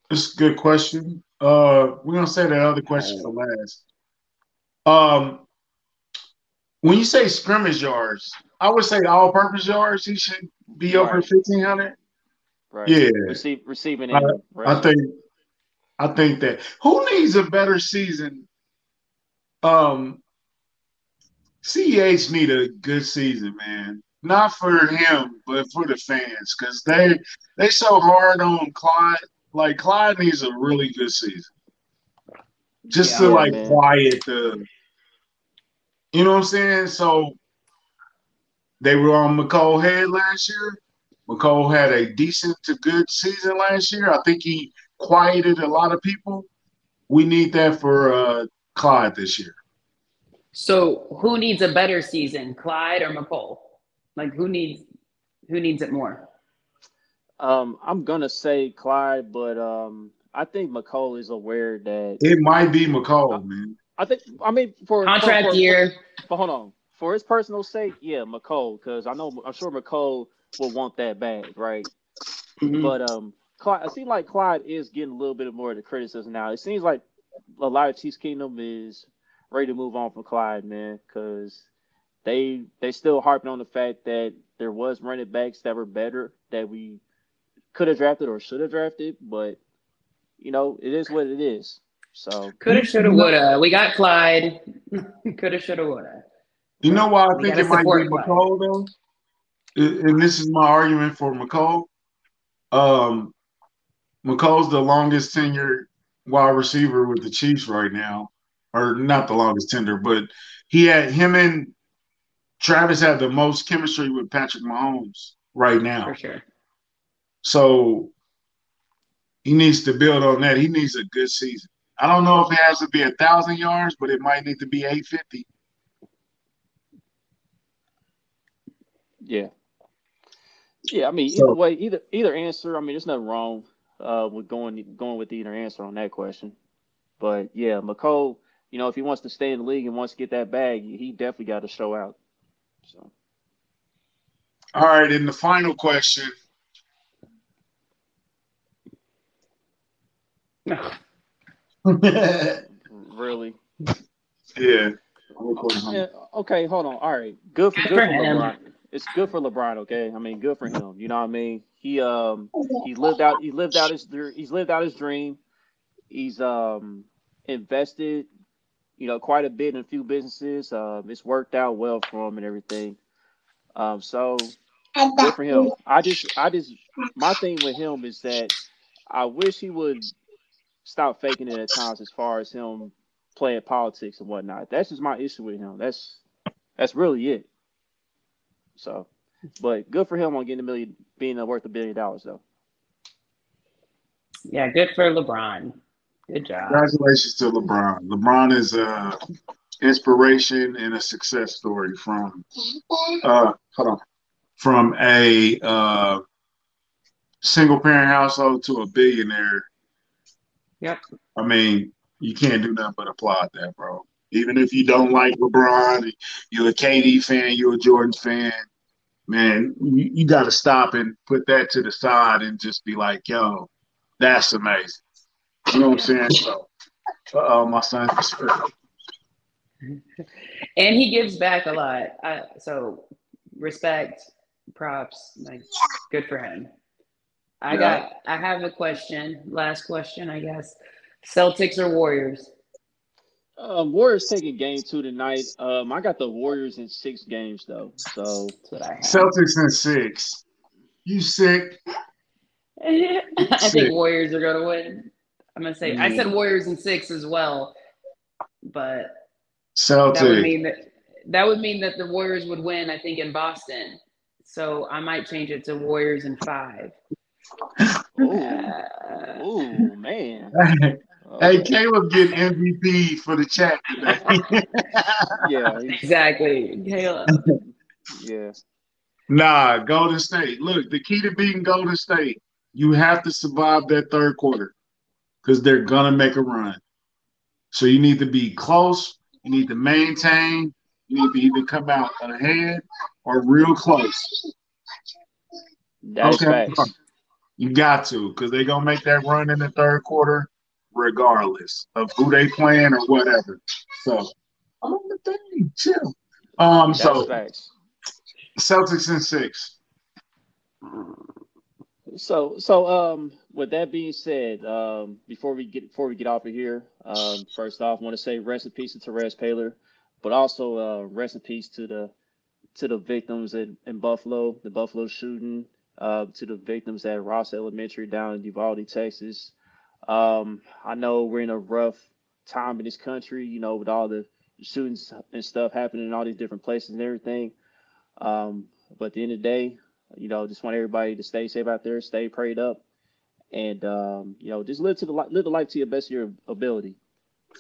it's a good question. Uh, we're gonna say that other question for last. Um, when you say scrimmage yards, I would say all-purpose yards. He should be over fifteen hundred. Right. Yeah. Receive, receiving. I, I think. I think that who needs a better season? Um, CEH need a good season, man. Not for him, but for the fans, because they they so hard on Clyde. Like Clyde needs a really good season, just yeah, to like man. quiet the you know what I'm saying? So they were on Mecole head last year. Mecole had a decent to good season last year. I think he quieted a lot of people. We need that for uh, Clyde this year. So who needs a better season, Clyde or Mecole? Like who needs who needs it more? Um, I'm gonna say Clyde, but um, I think Mecole is aware that it might be Mecole, man. I think I mean for contract for, for, year. But hold on, for his personal sake, yeah, Mecole, because I know I'm sure Mecole will want that bag, right? Mm-hmm. But um, Clyde, I seem like Clyde is getting a little bit more of the criticism now. It seems like a lot of Chiefs Kingdom is ready to move on from Clyde, man, because they they still harping on the fact that there was running backs that were better that we could have drafted or should have drafted, but you know it is what it is. So coulda, shoulda, woulda. We got Clyde. coulda, shoulda, woulda. You know why I We think gotta it might be support Clyde. Mecole though, and this is my argument for Mecole. Um, Mecole's the longest tenured wide receiver with the Chiefs right now, or not the longest tender, but he had him and Travis have the most chemistry with Patrick Mahomes right now. For sure. So he needs to build on that. He needs a good season. I don't know if it has to be a thousand yards, but it might need to be eight fifty. yeah, yeah. I mean, So- either way, either either answer. I mean, there's nothing wrong uh, with going going with either answer on that question. But yeah, Mecole, you know, if he wants to stay in the league and wants to get that bag, he definitely got to show out. So All right, and the final question. yeah. really, Yeah, yeah, okay, hold on. All right, good for good For for him. LeBron. It's good for LeBron. Okay, I mean, good for him. You know what I mean? He um he lived out he lived out his he's lived out his dream. He's um invested, you know, quite a bit in a few businesses. Um, it's worked out well for him and everything. Um, so good for him. I just I just my thing with him is that I wish he would stop faking it at times as far as him playing politics and whatnot. That's just my issue with him. That's that's really it. So, but good for him on getting a million, being worth a billion dollars though. Yeah, good for LeBron. Good job. congratulations to LeBron. LeBron is a inspiration and a success story from uh hold on from a uh single parent household to a billionaire. Yep. I mean, you can't do nothing but applaud that, bro. Even if you don't like LeBron, you're a KD fan, you're a Jordan fan, man, you, you got to stop and put that to the side and just be like, yo, that's amazing. You know what I'm saying? So, uh-oh, my son. And he gives back a lot. I, so respect, props, like good for him. I Yeah. got I have a question. Last question, I guess. Celtics or Warriors? Um, Warriors taking game two tonight. Um, I got the Warriors in six games though. So That's what I have. Celtics in six. You sick? I Sick. think Warriors are gonna win. I'm gonna say I said Mm. Warriors in six as well, but that would Celtics. mean that that would mean that the Warriors would win. I think in Boston, so I might change it to Warriors in five. Ooh, ooh man. hey, Okay. Caleb get MVP for the chat today. Yeah, exactly, Caleb. yeah. nah, Golden State. Look, the key to beating Golden State, you have to survive that third quarter because they're gonna make a run. So you need to be close. You need to maintain. You need to either come out ahead or real close. That's Okay. facts. You got to, because they're gonna make that run in the third quarter, regardless of who they playing or whatever. So, on the thing, chill. Um, That's so facts. Celtics in six. So, so um, with that being said, um, before we get before we get off of here, um, first off, I want to say rest in peace to Therese Paler, but also uh, rest in peace to the to the victims in, in Buffalo, the Buffalo shooting, uh, to the victims at Ross Elementary down in Uvalde, Texas. Um, I know we're in a rough time in this country, you know, with all the shootings and stuff happening in all these different places and everything. Um, but at the end of the day, you know, just want everybody to stay safe out there, stay prayed up, and um, you know, just live to the live the life to your best of your ability,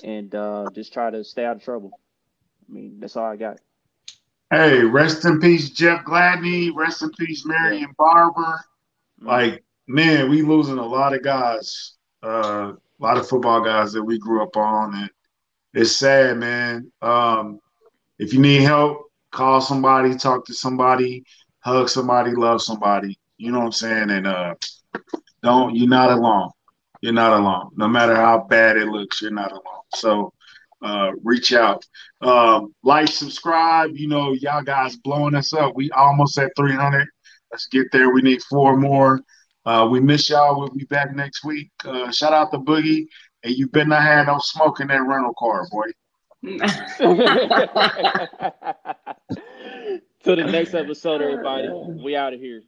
and uh, just try to stay out of trouble. I mean, that's all I got. Hey, rest in peace, Jeff Gladney. Rest in peace, Marion Barber. Like, man, we losing a lot of guys, uh, a lot of football guys that we grew up on, and it's sad, man. Um, if you need help, call somebody, talk to somebody, hug somebody, love somebody. You know what I'm saying? And uh, don't you're not alone. You're not alone. No matter how bad it looks, you're not alone. So uh, reach out, um, like, subscribe. You know, y'all guys blowing us up. We almost at 300. Let's get there. We need four more. Uh, we miss y'all. We'll be back next week. Uh, shout out to Boogie. and you better not have no smoke in that rental car, boy. Till the next episode, everybody. We out of here.